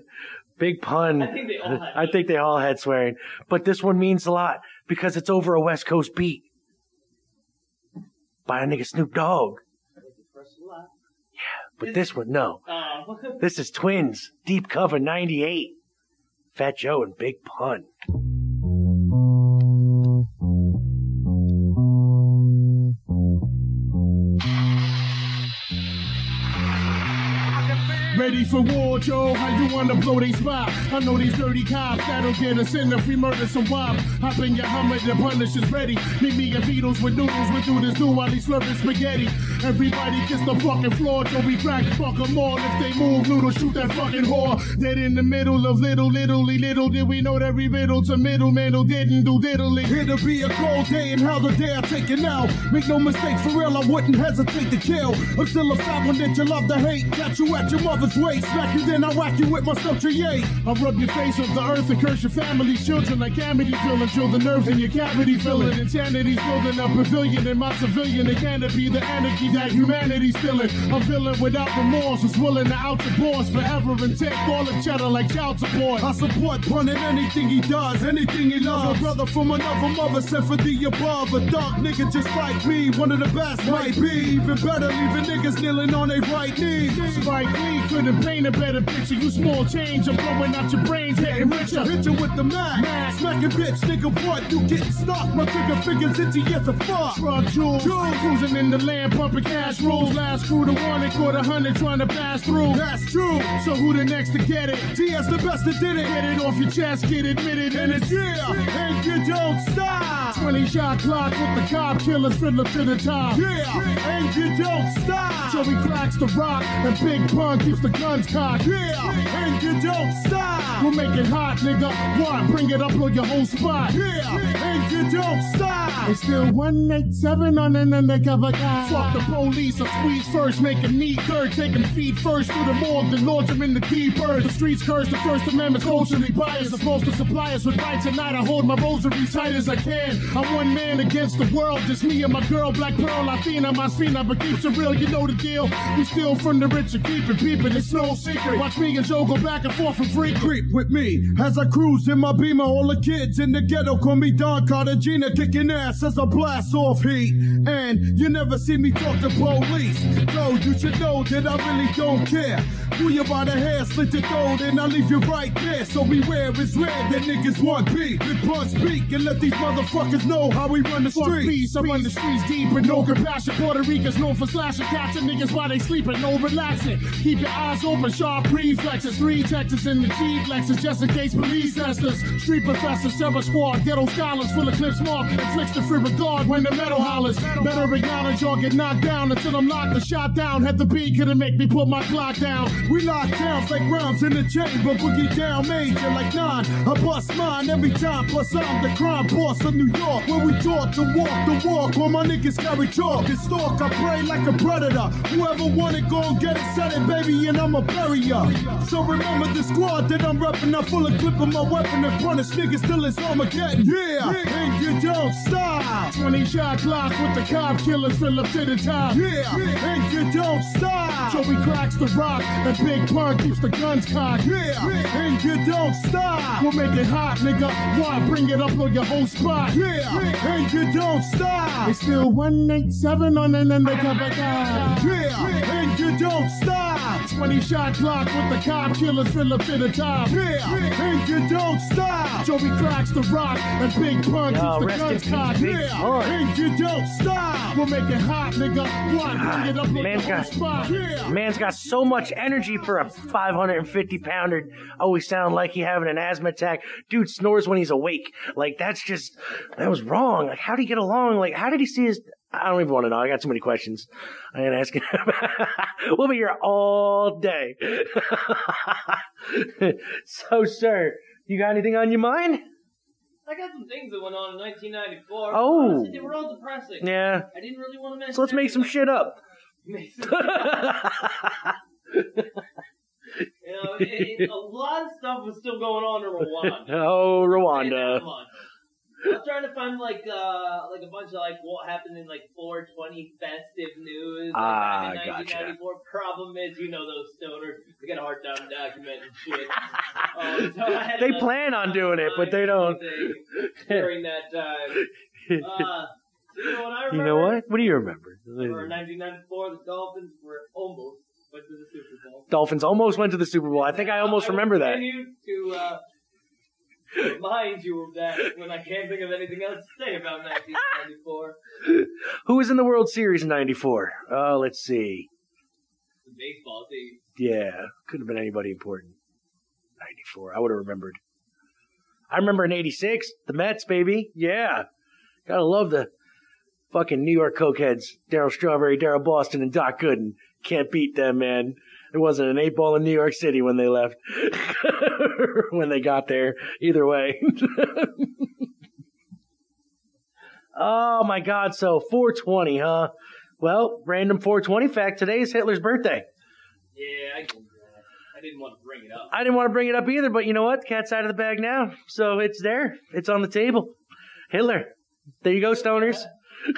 Big Pun. I think they all had I think they all had swearing, but this one means a lot because it's over a West Coast beat by a nigga Snoop Dogg. Yeah, But this one, no. This is Twins, Deep Cover 98. Fat Joe and Big Pun. For war, Joe? How you wanna blow they spot? I know these dirty cops that'll get us in if we murder some wop. Hop in your Hummer, the Punisher's ready. Meet me and Beatles with noodles, we do this do while he's slurping spaghetti. Everybody kiss the fucking floor, Joe. We crack, fuck 'em all. If they move, noodles, shoot that fucking whore. Dead in the middle of little, littly, little did we know that every riddle to middleman who didn't do diddly. To be a cold day and how the day I take it now. Make no mistake, for real, I wouldn't hesitate to kill. I'm still a fat one that you love to hate. Got you at your mother's lover's waist. Smack you, then I whack you with my stuff J. I'll rub your face off the earth and curse your family's children like Amity feeling. Drill the nerves in your cavity filling. Insanity's building a pavilion in my civilian. It can't be the anarchy that humanity's feeling. A villain without remorse is willing to out the boss forever and take all the cheddar like child support. I support pun in anything he does, anything he loves. A brother from another mother sent for the above. A dark nigga just like me, one of the best might be. Even better, leaving niggas kneeling on their right knee. Spike Lee couldn't paint a better picture. You small change, I'm blowing out your brains, getting richer. Hit you with the Mac, smacking bitch, nigga, what? You getting stuck? My trigger fingers itchy as a fuck. Truck jewels, cruising in the land, pumping cash rules. Last crew to one and caught a hundred trying to pass through. That's true. So who the next to get it? TS the best that did it. Get it off your chest, get admitted, and it's yeah. And you don't stop. 20 shot clock with the cop killers fiddler to the top. Yeah. And you don't stop. Joey cracks the rock and Big Pun keeps the guns cocked. Yeah. And you don't stop. We'll make it hot, nigga. What? Bring it up on your whole spot. Yeah. And you don't stop. It's still 187 on an undercover guy. Fuck the police. I squeeze first, make a knee third. Take him feet first through the morgue, then launch him in the keepers. The streets curse the First Amendment, culturally biased. Supposed to supply us with right tonight. I hold my rosary tight as I can. I'm one man against the world. Just me and my girl, Black Pearl, Latina, my Spina, but keeps it real. You know the deal. We steal from the rich and keep it peeping. It's no secret. Watch me and Joe go back and forth for free. Creep with me as I cruise in my beamer. All the kids in the ghetto call me Don Cartagena, kicking ass as I blast off heat. And you never see me talk to police. So you should know that I really don't care. Pull you by the hair, slit your throat, and I leave you right there. So beware, it's rare that niggas want beat. Big pun speak and let these motherfuckers know how we run the streets. peace, I run the streets deep with no compassion. Puerto Ricans known for slashing, catching niggas while they sleeping, no relaxing. Keep your eyes open, sharp reflexes. Three Texas in the G Lexus, just in case police test. Street professors, sever squad, ghetto scholars, full of clips mark, inflicts the free regard when the metal hollers. Better acknowledge or get knocked down until I'm locked or shot down. Had the beat couldn't make me put my clock down. We lock down like rounds in the chamber, boogie down major like nine. I bust mine every time, plus I'm the crime boss of New York. Where we taught to walk the walk, where my niggas carry chalk and stalk. I pray like a predator. Whoever want it, go and get it, set it, baby, and I'ma bury ya. So remember the squad that I'm reppin'. I'm full of clip of my weapon and punish niggas till it's Armageddon. Yeah, and you don't stop. 20 shot clock with the cop killers fill up to the top. Yeah, and you don't stop. Joey cracks the rock and Big Pun keeps the guns cocked. Yeah, and you don't stop. We'll make it hot, nigga. Why bring it up on your whole spot? Yeah, and you don't stop. It's still 187 on an undercover guy. Yeah, and you don't stop. 20 shot clock with the cop killers fill up to the top. Yeah, and you don't stop. Joey cracks the rock and Big Pun keeps the guns cocked. Yeah, and you don't stop. We'll make it hot, nigga. Why bring it up Man's your got- spot? Yeah. Man's got so much energy for a 550 pounder. Always sound like he having an asthma attack. Dude snores when he's awake. Like that's just that was wrong. Like how did he get along? Like how did he see his? I don't even want to know. I got too many questions. I ain't asking. we'll be here all day. so, sir, you got anything on your mind? I got some things that went on in 1994. Oh. Honestly, they were all depressing. Yeah. I didn't really want to mention. So let's make some shit up. Make some- you know, it, it, a lot of stuff was still going on in Rwanda. oh, Rwanda. Come on. I was trying to find like uh like a bunch of like what happened in like 420 festive news. Like, Ah, in gotcha. Problem is, you know those stoners, they got a hard time documenting shit. Um, so They to plan on doing it, but they don't. during that time. Uh, you know what I remember? You know what? What do you remember? For 1994, the Dolphins were almost went to the Super Bowl. Dolphins almost went to the Super Bowl. I think I almost will remember that. to uh, remind you of that when I can't think of anything else to say about 1994. Who was in the World Series in '94? Oh, let's see. The baseball team. Yeah, could have been anybody important. '94. I would have remembered. I remember in '86, the Mets, baby. Yeah, gotta love the fucking New York cokeheads. Darryl Strawberry, Daryl Boston, and Doc Gooden. Can't beat them, man. There wasn't an eight ball in New York City when they left. when they got there. Either way. oh my god, so 420, huh? Well, random 420 fact. Today is Hitler's birthday. Yeah, I can. Uh, I didn't want to bring it up. I didn't want to bring it up either, but you know what? Cat's out of the bag now. So it's there. It's on the table. Hitler. There you go, stoners.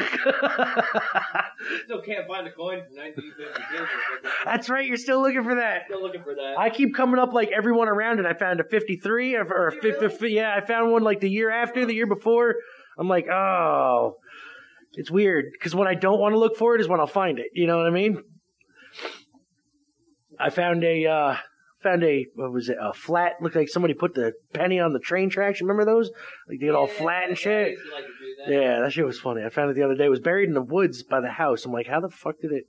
Still can't find a coin from 1952. That's right. You're still looking for that. Still looking for that. I keep coming up like everyone around it. I found a 53 or, or a 50. Yeah, I found one like the year after, the year before. I'm like, oh, it's weird because when I don't want to look for it is when I'll find it. You know what I mean? I found a uh, found a what was it? A flat. Looked like somebody put the penny on the train tracks. Remember those? Like they get all flat and shit. Yeah, that shit was funny. I found it the other day. It was buried in the woods by the house. I'm like, how the fuck did it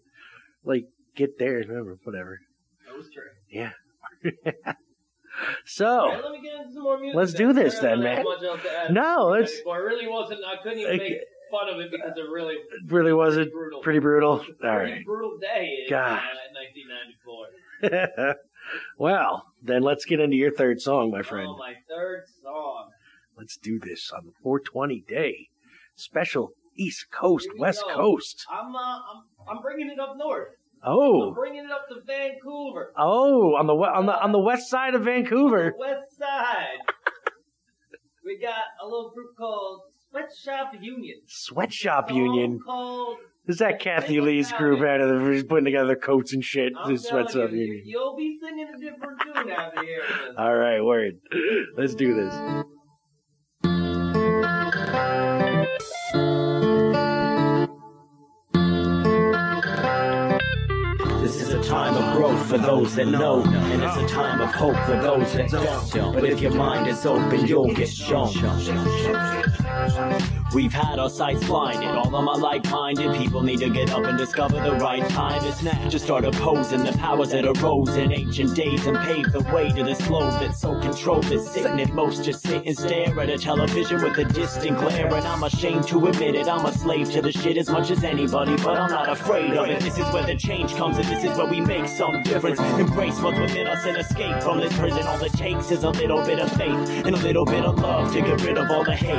like get there? Remember, whatever. That was true. Yeah. so Hey, let me get into some more music. let's then. do this then, man. much else to No, let's- it, really wasn't. I couldn't even make fun of it because it really really was it brutal. pretty brutal. All pretty right. brutal day in God. uh, 1994. well, then let's get into your third song, my friend. Oh, my third song. Let's do this on the 420 day special East Coast, we West go. Coast. I'm, uh, I'm I'm bringing it up north. I'm Oh, bringing it up to Vancouver. oh, on the on the on the west side of Vancouver. West Side. we got a little group called Sweatshop Union. Sweatshop Union. Called, is that Kathie Lee's group out of the who's putting together coats and shit. Oh, I'm This telling Sweatshop you, you, Union. you'll be singing a different tune after hearing this. All right, word. Let's do this. This is a time of growth for those that know, and it's a time of hope for those that don't. But if your mind is open, you'll get shown. We've had our sights blinded. All of my like-minded people need to get up and discover the right time is now. To start opposing the powers that arose in ancient days and pave the way to this globe that's so controlled that Satan and most just sit and stare at a television with a distant glare. And I'm ashamed to admit it, I'm a slave to the shit as much as anybody, but I'm not afraid of it. This is where the change comes, and this is where we make some difference. Embrace what's within us and escape from this prison. All it takes is a little bit of faith and a little bit of love to get rid of all the hate.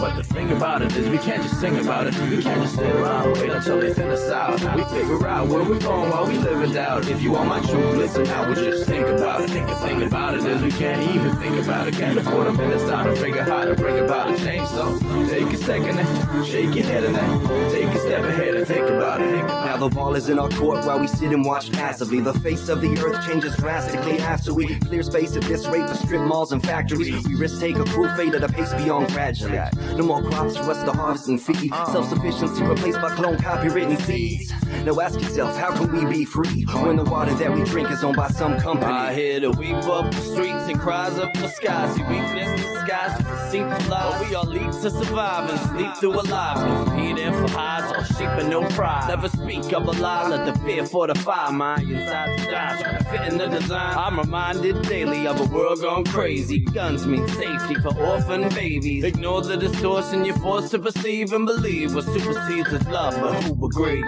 But the thing about it is we can't just sing about it. We can't just sit around wait until they thin us out. We figure out where we're going while we live in doubt. If you want my truth, listen now, we'll just think about it. The thing about it is we can't even think about it. Can't afford a minute's time to figure how to bring about a change. So take a second and shake your head and then take a step ahead and think about it. Now the ball is in our court while we sit and watch passively. The face of the earth changes drastically after we clear space at this rate for strip malls and factories. We risk take a cruel fate at a pace beyond gradually. No more crops for us to harvest and feed. Uh. Self-sufficiency replaced by clone copywritten seeds. Now ask yourself, how can we be free when the water that we drink is owned by some company? I hear the weep up the streets and cries up the sky. See weakness disguised as a seek life. We all lead to survive and sleep through a life. No feed in for highs or sheep and no pride. Never speak of a lie, let the fear fortify my inside to die. Trying to fit in the design. I'm reminded daily of a world gone crazy. Guns mean safety for orphan babies. Ignore the distortion you're forced to perceive and believe. What supersedes is love, but who agree?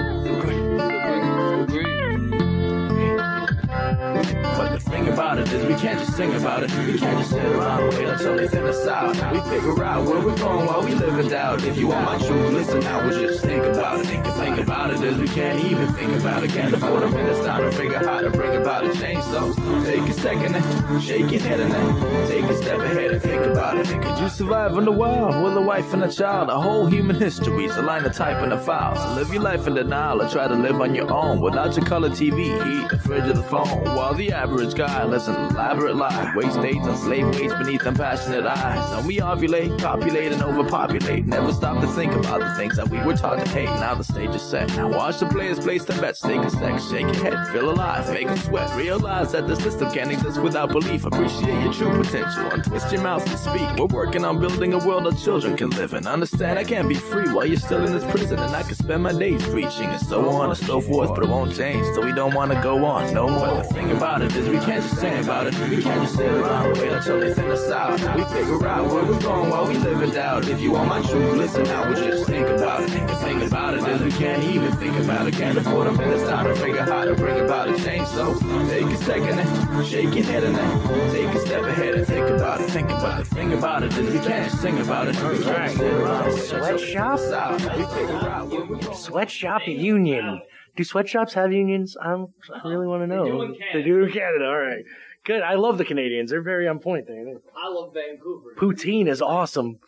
But the thing about it is we can't just sing about it. We can't just sit around and wait until they thin us out. We figure out where we're going while we live in doubt. If you want my truth, listen now, we'll just think about it. The thing about it is we can't even think about it. Can't afford a minute's time to figure how to bring about a change. So take a second and shake your head and then take a step ahead and think about it. Could you survive in the wild with a wife and a child? A whole human history's a line of type in a file. So live your life in denial or try to live on your own without your color TV, heat, the fridge or the phone. While the average guy lives an elaborate life, waste days on slave wage beneath compassionate eyes. And we ovulate, copulate, and overpopulate. Never stop to think about the things that we were taught to hate. Now the stage is set. Now watch the players place their bets. Take a sec, shake your head, feel alive, make them sweat. Realize that the system can't exist without belief. Appreciate your true potential and twist your mouth to speak. We're working on building a world that children can live in. Understand I can't be free while you're still in this prison, and I can spend my days preaching and so on and so forth, but it won't change. So we don't want to go on no more. Thing about it is we can't just sing about it. We can't just sit around and wait until they thin us out. We figure out where we're going while we live in doubt. If you want my truth, listen now, we'll just think about it. The thing about it is we can't even think about it. Can't afford a minute's time to figure how to bring about a change. So take a second and shake your head and then take a step ahead and think about it. Think about it. The thing about it is we can't just sing about it. We can't just sit around and wait until they thin us out. We figure out where we're going. Sweatshop Union. Do sweatshops have unions? I'm, I really want to know. do in They do in Canada. All right. Good. I love the Canadians. They're very on point there. I love Vancouver. Poutine is awesome.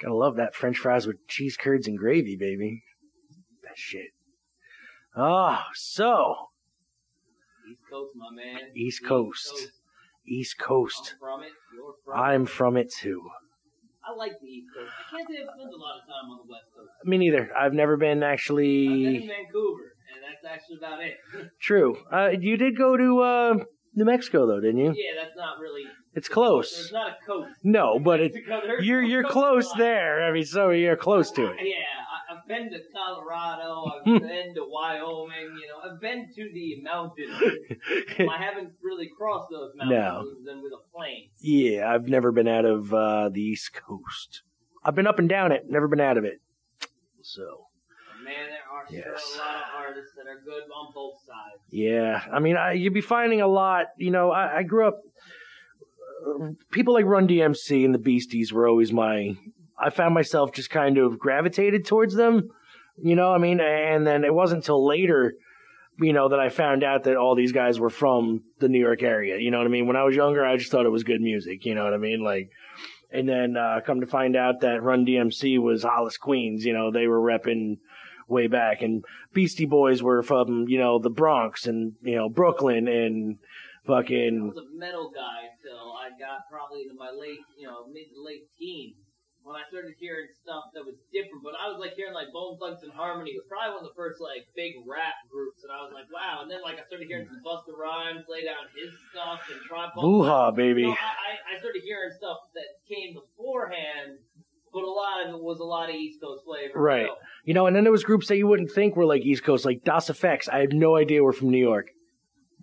Gotta love that French fries with cheese curds and gravy, baby. That shit. Oh, so East Coast, my man. East Coast. East Coast. I'm from it. You're from I'm from it too. I like the East Coast. I can't say I've spent a lot of time on the West Coast. Me neither. I've never been I've been in actually. Vancouver, and that's actually about it. True. Uh, you did go to uh, New Mexico though, didn't you? yeah, that's not really. It's close. There's not a coast. No, but it, you're you're close there. I mean, so you're close to it. Yeah, I've been to Colorado. I've Hmm. been to Wyoming. You know, I've been to the mountains. I haven't really crossed those mountains No. other than with a plane. Yeah, I've never been out of uh, the East Coast. I've been up and down it, never been out of it. So Man, there are Yes. still a lot of artists that are good on both sides. yeah, I mean, I, you'd be finding a lot. You know, I, I grew up. People like Run DMC and the Beasties were always my. I found myself just kind of gravitated towards them. You know, I mean, and then it wasn't until later, you know, that I found out that all these guys were from the New York area. You know what I mean? When I was younger, I just thought it was good music. You know what I mean? Like, and then uh, come to find out that Run DMC was Hollis Queens. You know, they were repping way back, and Beastie Boys were from you know the Bronx and you know Brooklyn and I fucking was a metal guy till I got probably into my late, you know, mid late teens. When I started hearing stuff that was different, but I was like hearing like Bone Thugs and Harmony was probably one of the first like big rap groups, and I was like, wow. And then like I started hearing some Busta Rhymes lay down his stuff and Called Hoo-ha, Quest. baby. You know, I, I I started hearing stuff that came beforehand, but a lot of it was a lot of East Coast flavor. right. So, You know, and then there was groups that you wouldn't think were like East Coast, like Das EFX. I have no idea were from New York.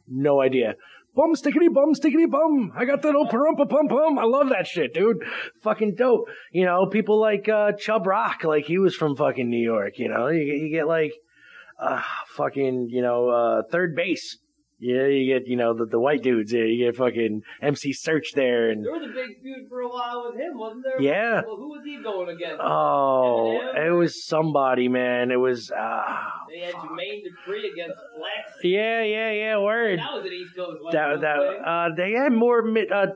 No idea. Bum stickity bum stickity bum. I got that old parumpa pum pum. I love that shit, dude. Fucking dope. You know, people like uh Chubb Rock, like he was from fucking New York, you know. You, you get like uh fucking, you know, uh 3rd Bass. Yeah, you get, you know, the, the white dudes. Yeah, you get fucking MC Serch there and there was a big feud for a while with him, wasn't there? Yeah. Well, who was he going against? Oh, Eminem? it was somebody, man. It was uh They had Jermaine Dupri against Flex. Yeah, yeah, yeah, word. That was an East Coast That that uh they had more mid uh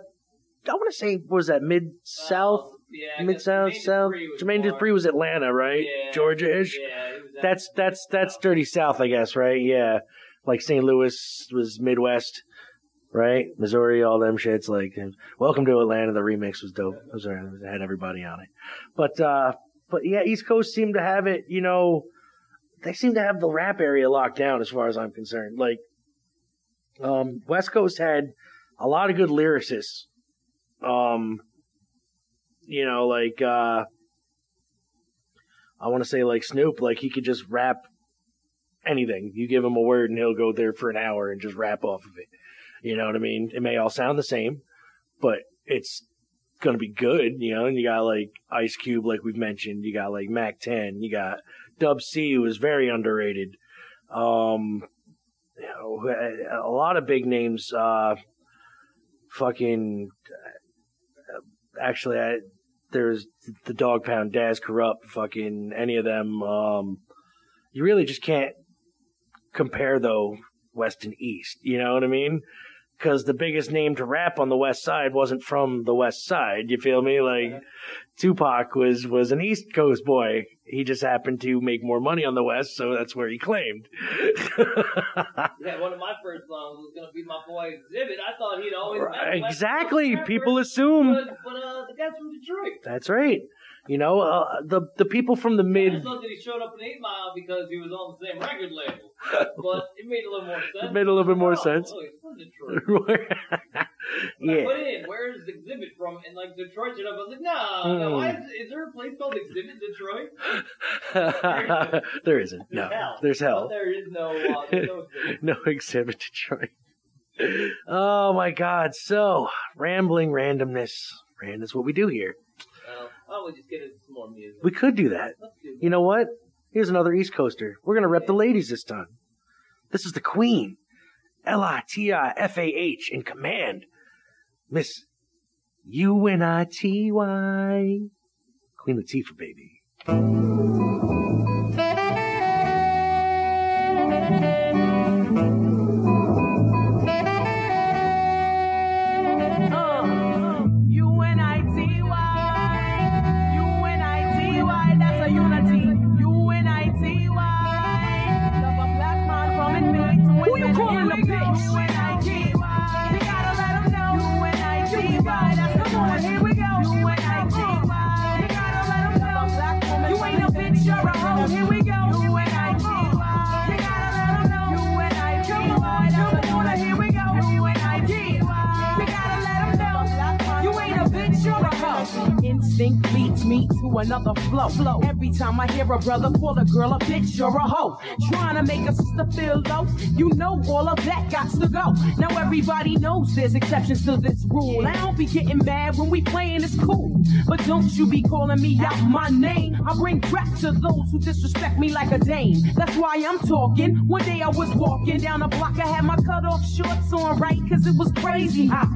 I want to say was that mid south Oh, yeah, mid south south Jermaine Dupri was Atlanta right Yeah, Georgia ish Yeah, that's that's that's dirty south I guess right yeah like St. Louis was Midwest right Missouri all them shits like Welcome to Atlanta the remix was dope it, was, it had everybody on it but uh but yeah East Coast seemed to have it you know they seem to have the rap area locked down as far as I'm concerned like um, West Coast had a lot of good lyricists. Um, you know, like uh, I want to say like Snoop, like he could just rap anything. You give him a word and he'll go there for an hour and just rap off of it. You know what I mean? It may all sound the same, but it's gonna be good. You know, and you got like Ice Cube, like we've mentioned. You got like Mack 10. You got Dub C, who is very underrated. Um, you know, a lot of big names. Uh, fucking, actually, I, there's the Dog Pound, Daz Kurupt, fucking any of them. Um, you really just can't compare though West and East. You know what I mean? Because the biggest name to rap on the West Side wasn't from the West Side. You feel me? Like Tupac was was an East Coast boy. He just happened to make more money on the West, so that's where he claimed. Yeah, one of my first songs was gonna be my boy Xzibit. I thought he'd always West exactly. People assume but, but uh, the guy's from Detroit. that's right. You know, uh, the the people from the mid just thought that he showed up in Eight Mile because he was on the same record label, but it made a little more sense. It made a little bit more Oh, sense. Oh, he's from Detroit. When I put in, where's Xzibit from? And like Detroit showed up. I was like, no, no. Mm. Why is, is there a place called Xzibit Detroit? there isn't. No, There's hell. there's hell. But there is no, uh, no Xzibit. no Xzibit Detroit. Oh my God! So rambling randomness, rand is what we do here. Oh, well, we just get into some more music? We could do that. Do You know what? Here's another East Coaster. We're gonna rep the ladies this time. This is the Queen, L I T I F A H in command, Miss U N I T Y, Queen Latifah, baby. Flow. Time I hear a brother call a girl a bitch or a hoe, trying to make a sister feel low, you know all of that got to go. Now everybody knows there's exceptions to this rule. I don't be getting mad when we playing, it's cool. But don't you be calling me out my name. I bring crap to those who disrespect me like a dame. That's why I'm talking. One day I was walking down the block, I had my cut off shorts on, right? Cause it was crazy hot.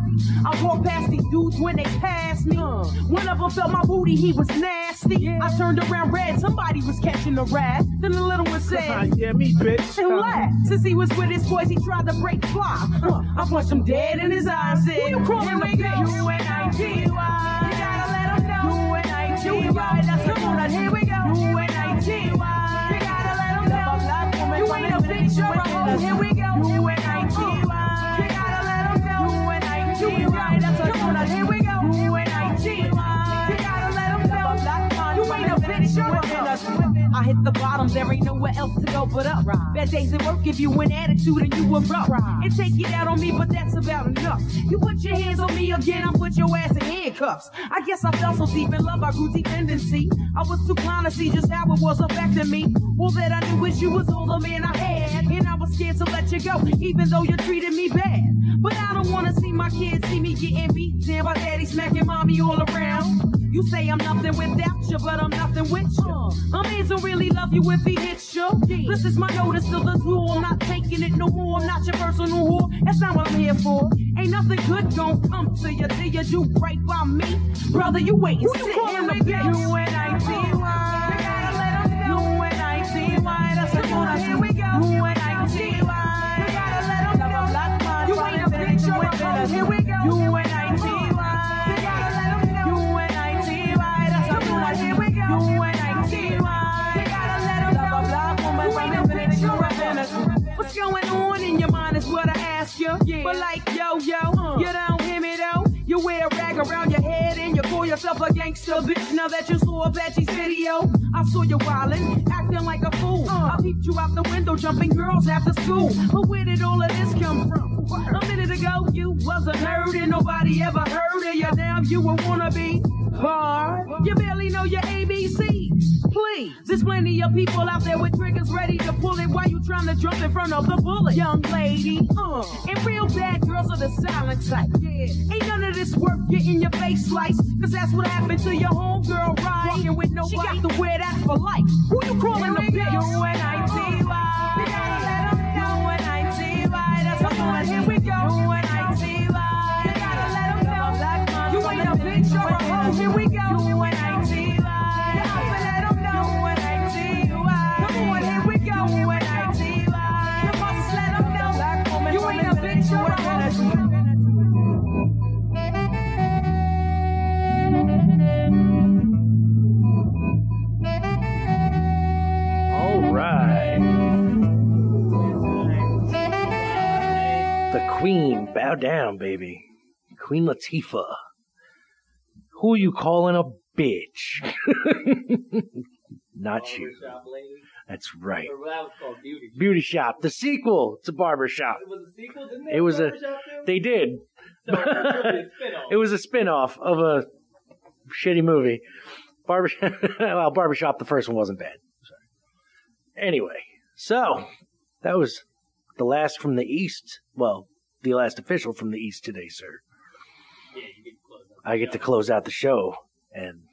I walked past these dudes when they passed me. One of them felt my booty, he was nasty. I turned around red, somebody was catching a rat. Then the little one said, Yeah, me, bitch. and laughed. Since he was with his boys, he tried to break fly. Huh. I punched him dead in his eyes and said, you calling a bitch? U-N-I-T-Y. You gotta let him know. U-N-I-T-Y. That's come on, here we go. U-N-I-T-Y. You gotta let him know. You ain't a bitch, you're a hoe. Here we go. U-N-I-T-Y. Uh, you gotta let him know. U-N-I-T-Y. That's come on, here we go. I hit the bottom, there ain't nowhere else to go but up. Right. Bad days at work give you an attitude and you a rough. It take it out on me, but that's about enough. You put your hands on me again, I put your ass in handcuffs. I guess I fell so deep in love, I grew dependency. I was too blind to see just how it was affecting me. All that I knew is you was all the man I had, and I was scared to let you go, even though you treated me bad. But I don't wanna see my kids see me getting beat down by daddy smacking mommy all around. You say I'm nothing without you, but I'm nothing with you. A man don't really love you if he hits you. This is my notice to the zoo. I'm not taking it no more. I'm not your personal whore. That's not what I'm here for. Ain't nothing good gon' come to you till you do right by me. Brother, you wait and sit in the bitch. You gotta let 'em know. U-N-I-T-Y. That's the one. Here we You. But like, yo, yo, uh. you don't hear me though. You wear a rag around your head and you call yourself a gangster bitch. Now that you saw Apache's video, I saw you wildin', acting like a fool. Uh. I peeped you out the window, jumping girls after school. But where did all of this come from? A minute ago, you was a nerd and nobody ever heard of you. Now you a wannabe hard. You barely know your ABC. Please, there's plenty of people out there with triggers ready to pull it while you trying to jump in front of the bullet. Young lady, uh, and real bad girls are the silent type. Yeah, ain't none of this worth getting your face sliced, cause that's what happened to your homegirl, right? Walking with nobody. She got to wear that for life. Who you calling a bitch? You gotta let 'em know. U-N-I-T-Y. That's the one. Here we go. You gotta let 'em know. You ain't a bitch, a hoe. Here we go. Bow down, baby. Queen Latifah. Who are you calling a bitch? Not you. Barbershop lady. That's right. Or that was called Beauty. Shop. Beauty Shop, the sequel to Barbershop. It was a sequel, didn't they? It was a. They did. So, it was a spin-off. It was a spin-off of a shitty movie. Barbershop. well, Barbershop, the first one wasn't bad. Sorry. Anyway, so that was the last from the East. Well, the last official from the East today, sir. Yeah, you get close up. I get to close out the show, and.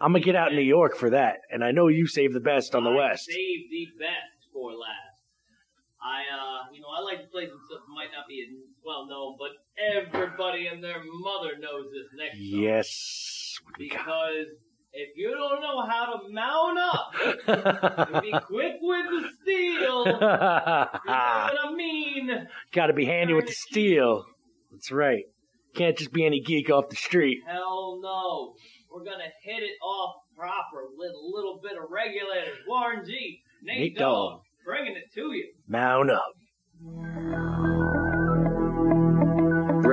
I'm gonna get out in New York for that. And I know you saved the best on the I West. saved the best for last. I, uh, you know, I like to play some stuff that might not be as well known, but everybody and their mother knows this next song. Yes. What do we got? Because if you don't know how to mount up, and be quick with the steel, you know what I mean? Got to be handy with the steel. That's right. Can't just be any geek off the street. Hell no. We're gonna hit it off proper with a little bit of regulators. Warren G, Nate, Nate Dogg. bringing it to you. Mount up.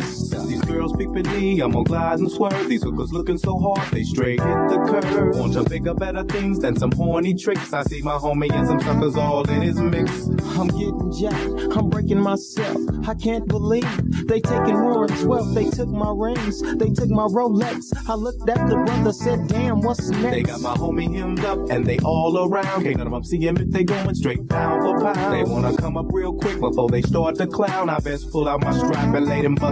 Since these girls peeping me, I'm gonna glide and swerve. These hookers looking so hard, they straight hit the curve. Want to bigger, better things than some horny tricks. I see my homie and some suckers all in his mix. I'm getting jacked, I'm breaking myself. I can't believe they taking Warren's wealth. They took my rings, they took my Rolex. I looked at the brother, said, damn, what's next? They got my homie hemmed up and they all around. Can't none of them see him if they going straight pound for pound. They wanna come up real quick before they start to clown. I best pull out my strap and lay them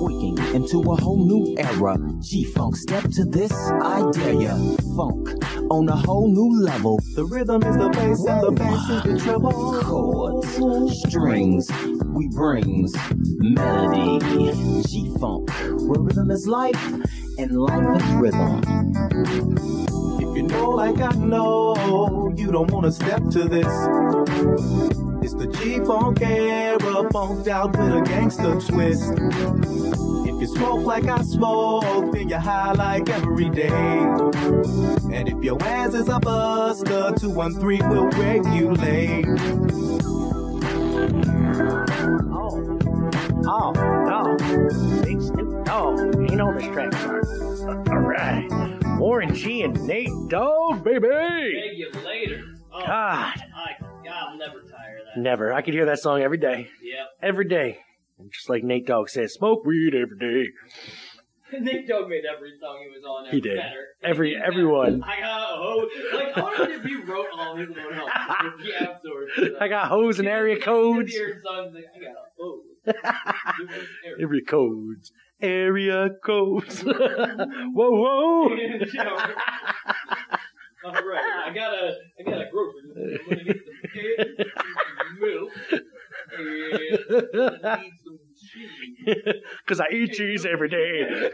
Tweaking into a whole new era. G-Funk, step to this, I dare ya. Funk on a whole new level. The rhythm is the bass and the bass is the treble. Chords, strings, we brings melody. G-Funk, where rhythm is life and life is rhythm. If you know like I know, you don't wanna step to this. It's the G-Funk era, funked out with a gangster twist. If you smoke like I smoke, then you're high like every day. And if your ass is a buster, 213 will regulate. Oh, oh, oh, Big Snoop Dogg ain't on this track. All right, Warren G and Nate Dogg, baby. Beg you later. Oh, God. I, I'll never tire of that. Never. I could hear that song every day. Yep. Every day. And just like Nate Dogg says, smoke weed every day. Nick Dogg made every song he was on He did. better. Every everyone. I got a hose. Like, I wonder if he wrote all his own help. He outsourced. I got hoes and area codes. Songs like, I got. Area codes. Area codes. whoa, whoa. All right, I got a, I got a grocery. I'm gonna get some eggs, some milk, and I need some cheese. Because I eat cheese every day.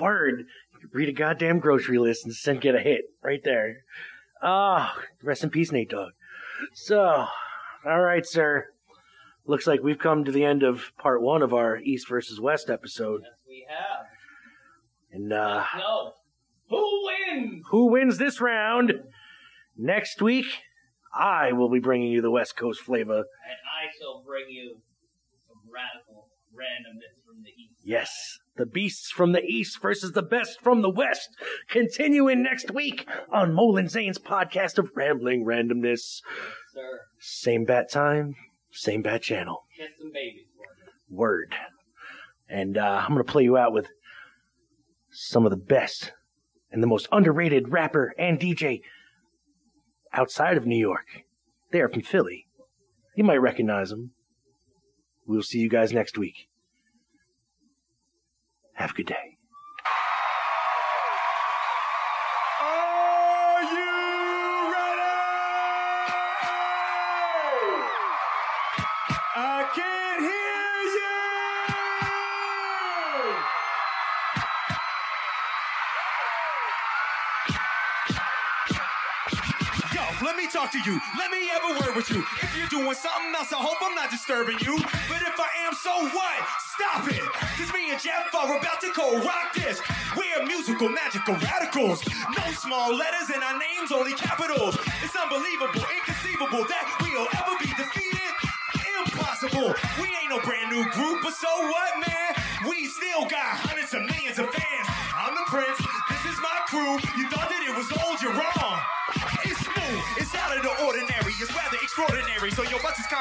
Word. Read a goddamn grocery list and send get a hit right there. Ah, rest in peace, Nate Dogg. So, all right, sir. looks like we've come to the end of part one of our East versus West episode. Yes, We have. And uh, No. Who wins? who wins this round? Next week, I will be bringing you the West Coast flavor. And I shall bring you some radical randomness from the east. Yes, the beasts from the East versus the best from the West. Continuing next week on Molin Zane's podcast of Rambling Randomness. Sir, Same bat time, same bat channel. kiss some babies. Word. And uh, I'm going to play you out with some of the best and the most underrated rapper and DJ outside of New York. They are from Philly. You might recognize them. We'll see you guys next week. Have a good day. Talk to you. Let me have a word with you. If you're doing something else, I hope I'm not disturbing you. But if I am, so what? Stop it. Cause me and Jeff are about to go rock this. We're musical, magical radicals. No small letters in our names, only capitals. It's unbelievable, inconceivable that we'll ever be defeated. Impossible. We ain't no brand new group, but so what, man? We still got hundreds of millions of fans. I'm the prince. This is my crew. You thought that it was old,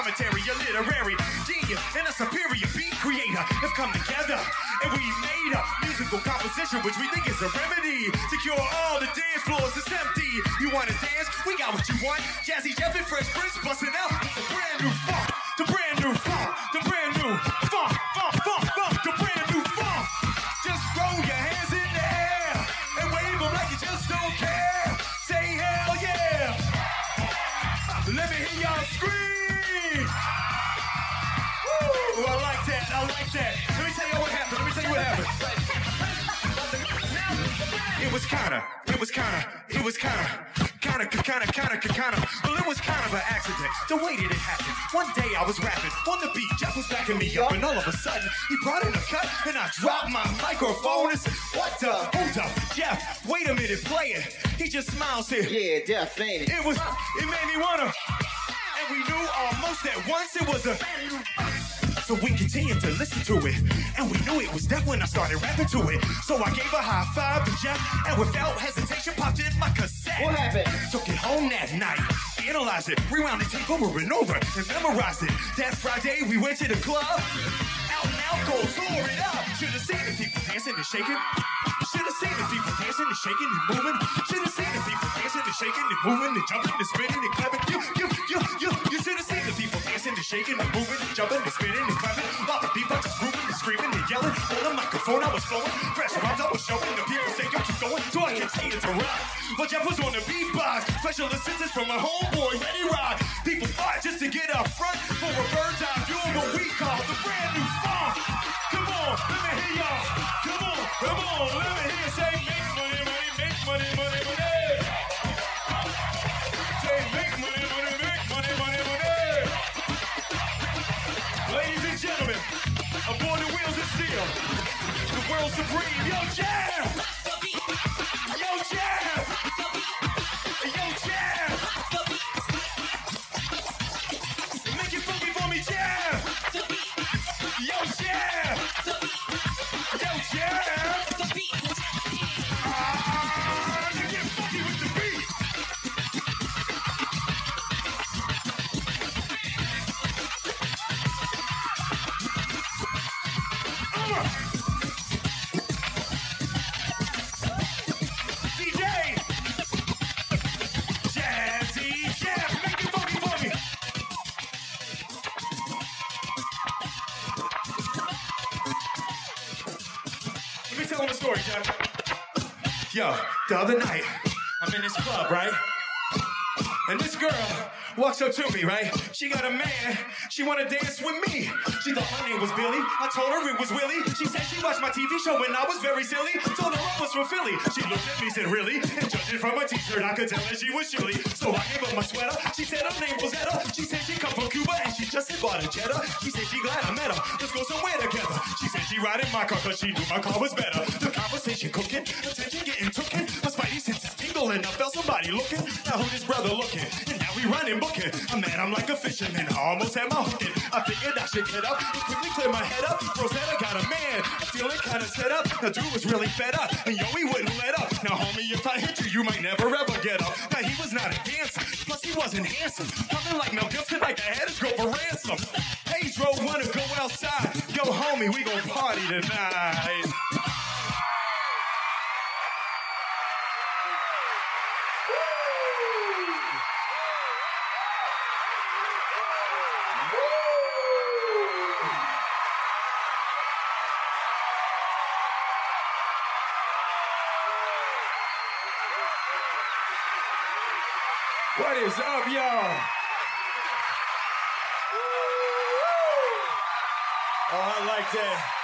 commentary, literary genius and a superior beat creator have come together and we made a musical composition which we think is a remedy to cure all the dance floors. It's empty. You wanna dance? We got what you want. Jazzy Jeff and Fresh Prince busting out happened. Let me tell you what happened. It was kinda, it was kinda, it was kinda, kinda, kinda, kinda, kinda, well, it was kind of an accident. The way that it happened. One day I was rapping on the beat, Jeff was backing me up, and all of a sudden he brought in a cut, and I dropped my microphone and said, "What the? Hold up, Jeff! Wait a minute, play it." He just smiles here. Yeah, Jeff, ain't it? It was, it made me wanna, and we knew almost at once it was a. So we continued to listen to it, and we knew it was death when I started rapping to it. So I gave a high five to Jeff, and without hesitation popped in my cassette. What happened? Took it home that night, analyzed it, rewound the tape over and over, and memorized it. That Friday we went to the club, out and out, go tore it up. Should have seen the people dancing and shaking. Should have seen the people dancing and shaking and moving. Should have seen the people dancing and shaking and moving and jumping and spinning and clapping. Shaking and moving and jumping and spinning and clapping. While the people just grooving and screaming and yelling. On the microphone I was flowing. Fresh rhymes I was showing. The people say, yo, keep going. So I continued to rock. But Jeff was on the beatbox. Special assistance from my homeboy, Ready Rock. People fought just to get up front for a bird's eye view of what we call the brand new funk. Come on, let me hear y'all. Come on, come on, let me hear you say, make money, money, make money, money, aboard the wheels of steel, the world supreme, yo, Jeff! Other night, I'm in this club, right? And this girl walks up to me, right? She got a man She wanna dance with me. She thought my name was Billy. I told her it was Willie. She said she watched my TV show when I was very silly. Told her I was from Philly. She looked at me, said really, and judging from her t-shirt, I could tell that she was chilly. So I gave her my sweater. She said her name was Etta. She said she come from Cuba and she just had bought a Jetta. She said she glad I met her. Let's go somewhere together. She said she ride in my car cause she knew my car was better. The conversation cooking, attention Looking. Now who this brother looking? And now we running booking. A man, I'm like a fisherman. I almost had my hook in. I figured I should get up and quickly clear my head up. Rosetta got a man. I'm feeling kinda set up. The dude was really fed up. And yo, he wouldn't let up. Now, homie, if I hit you, you might never ever get up. Now, he was not a dancer. Plus, he wasn't handsome. Coming like Mel Gibson, like I had his girl for ransom. Pedro wanna go outside. Yo, homie, we gon' party tonight. That.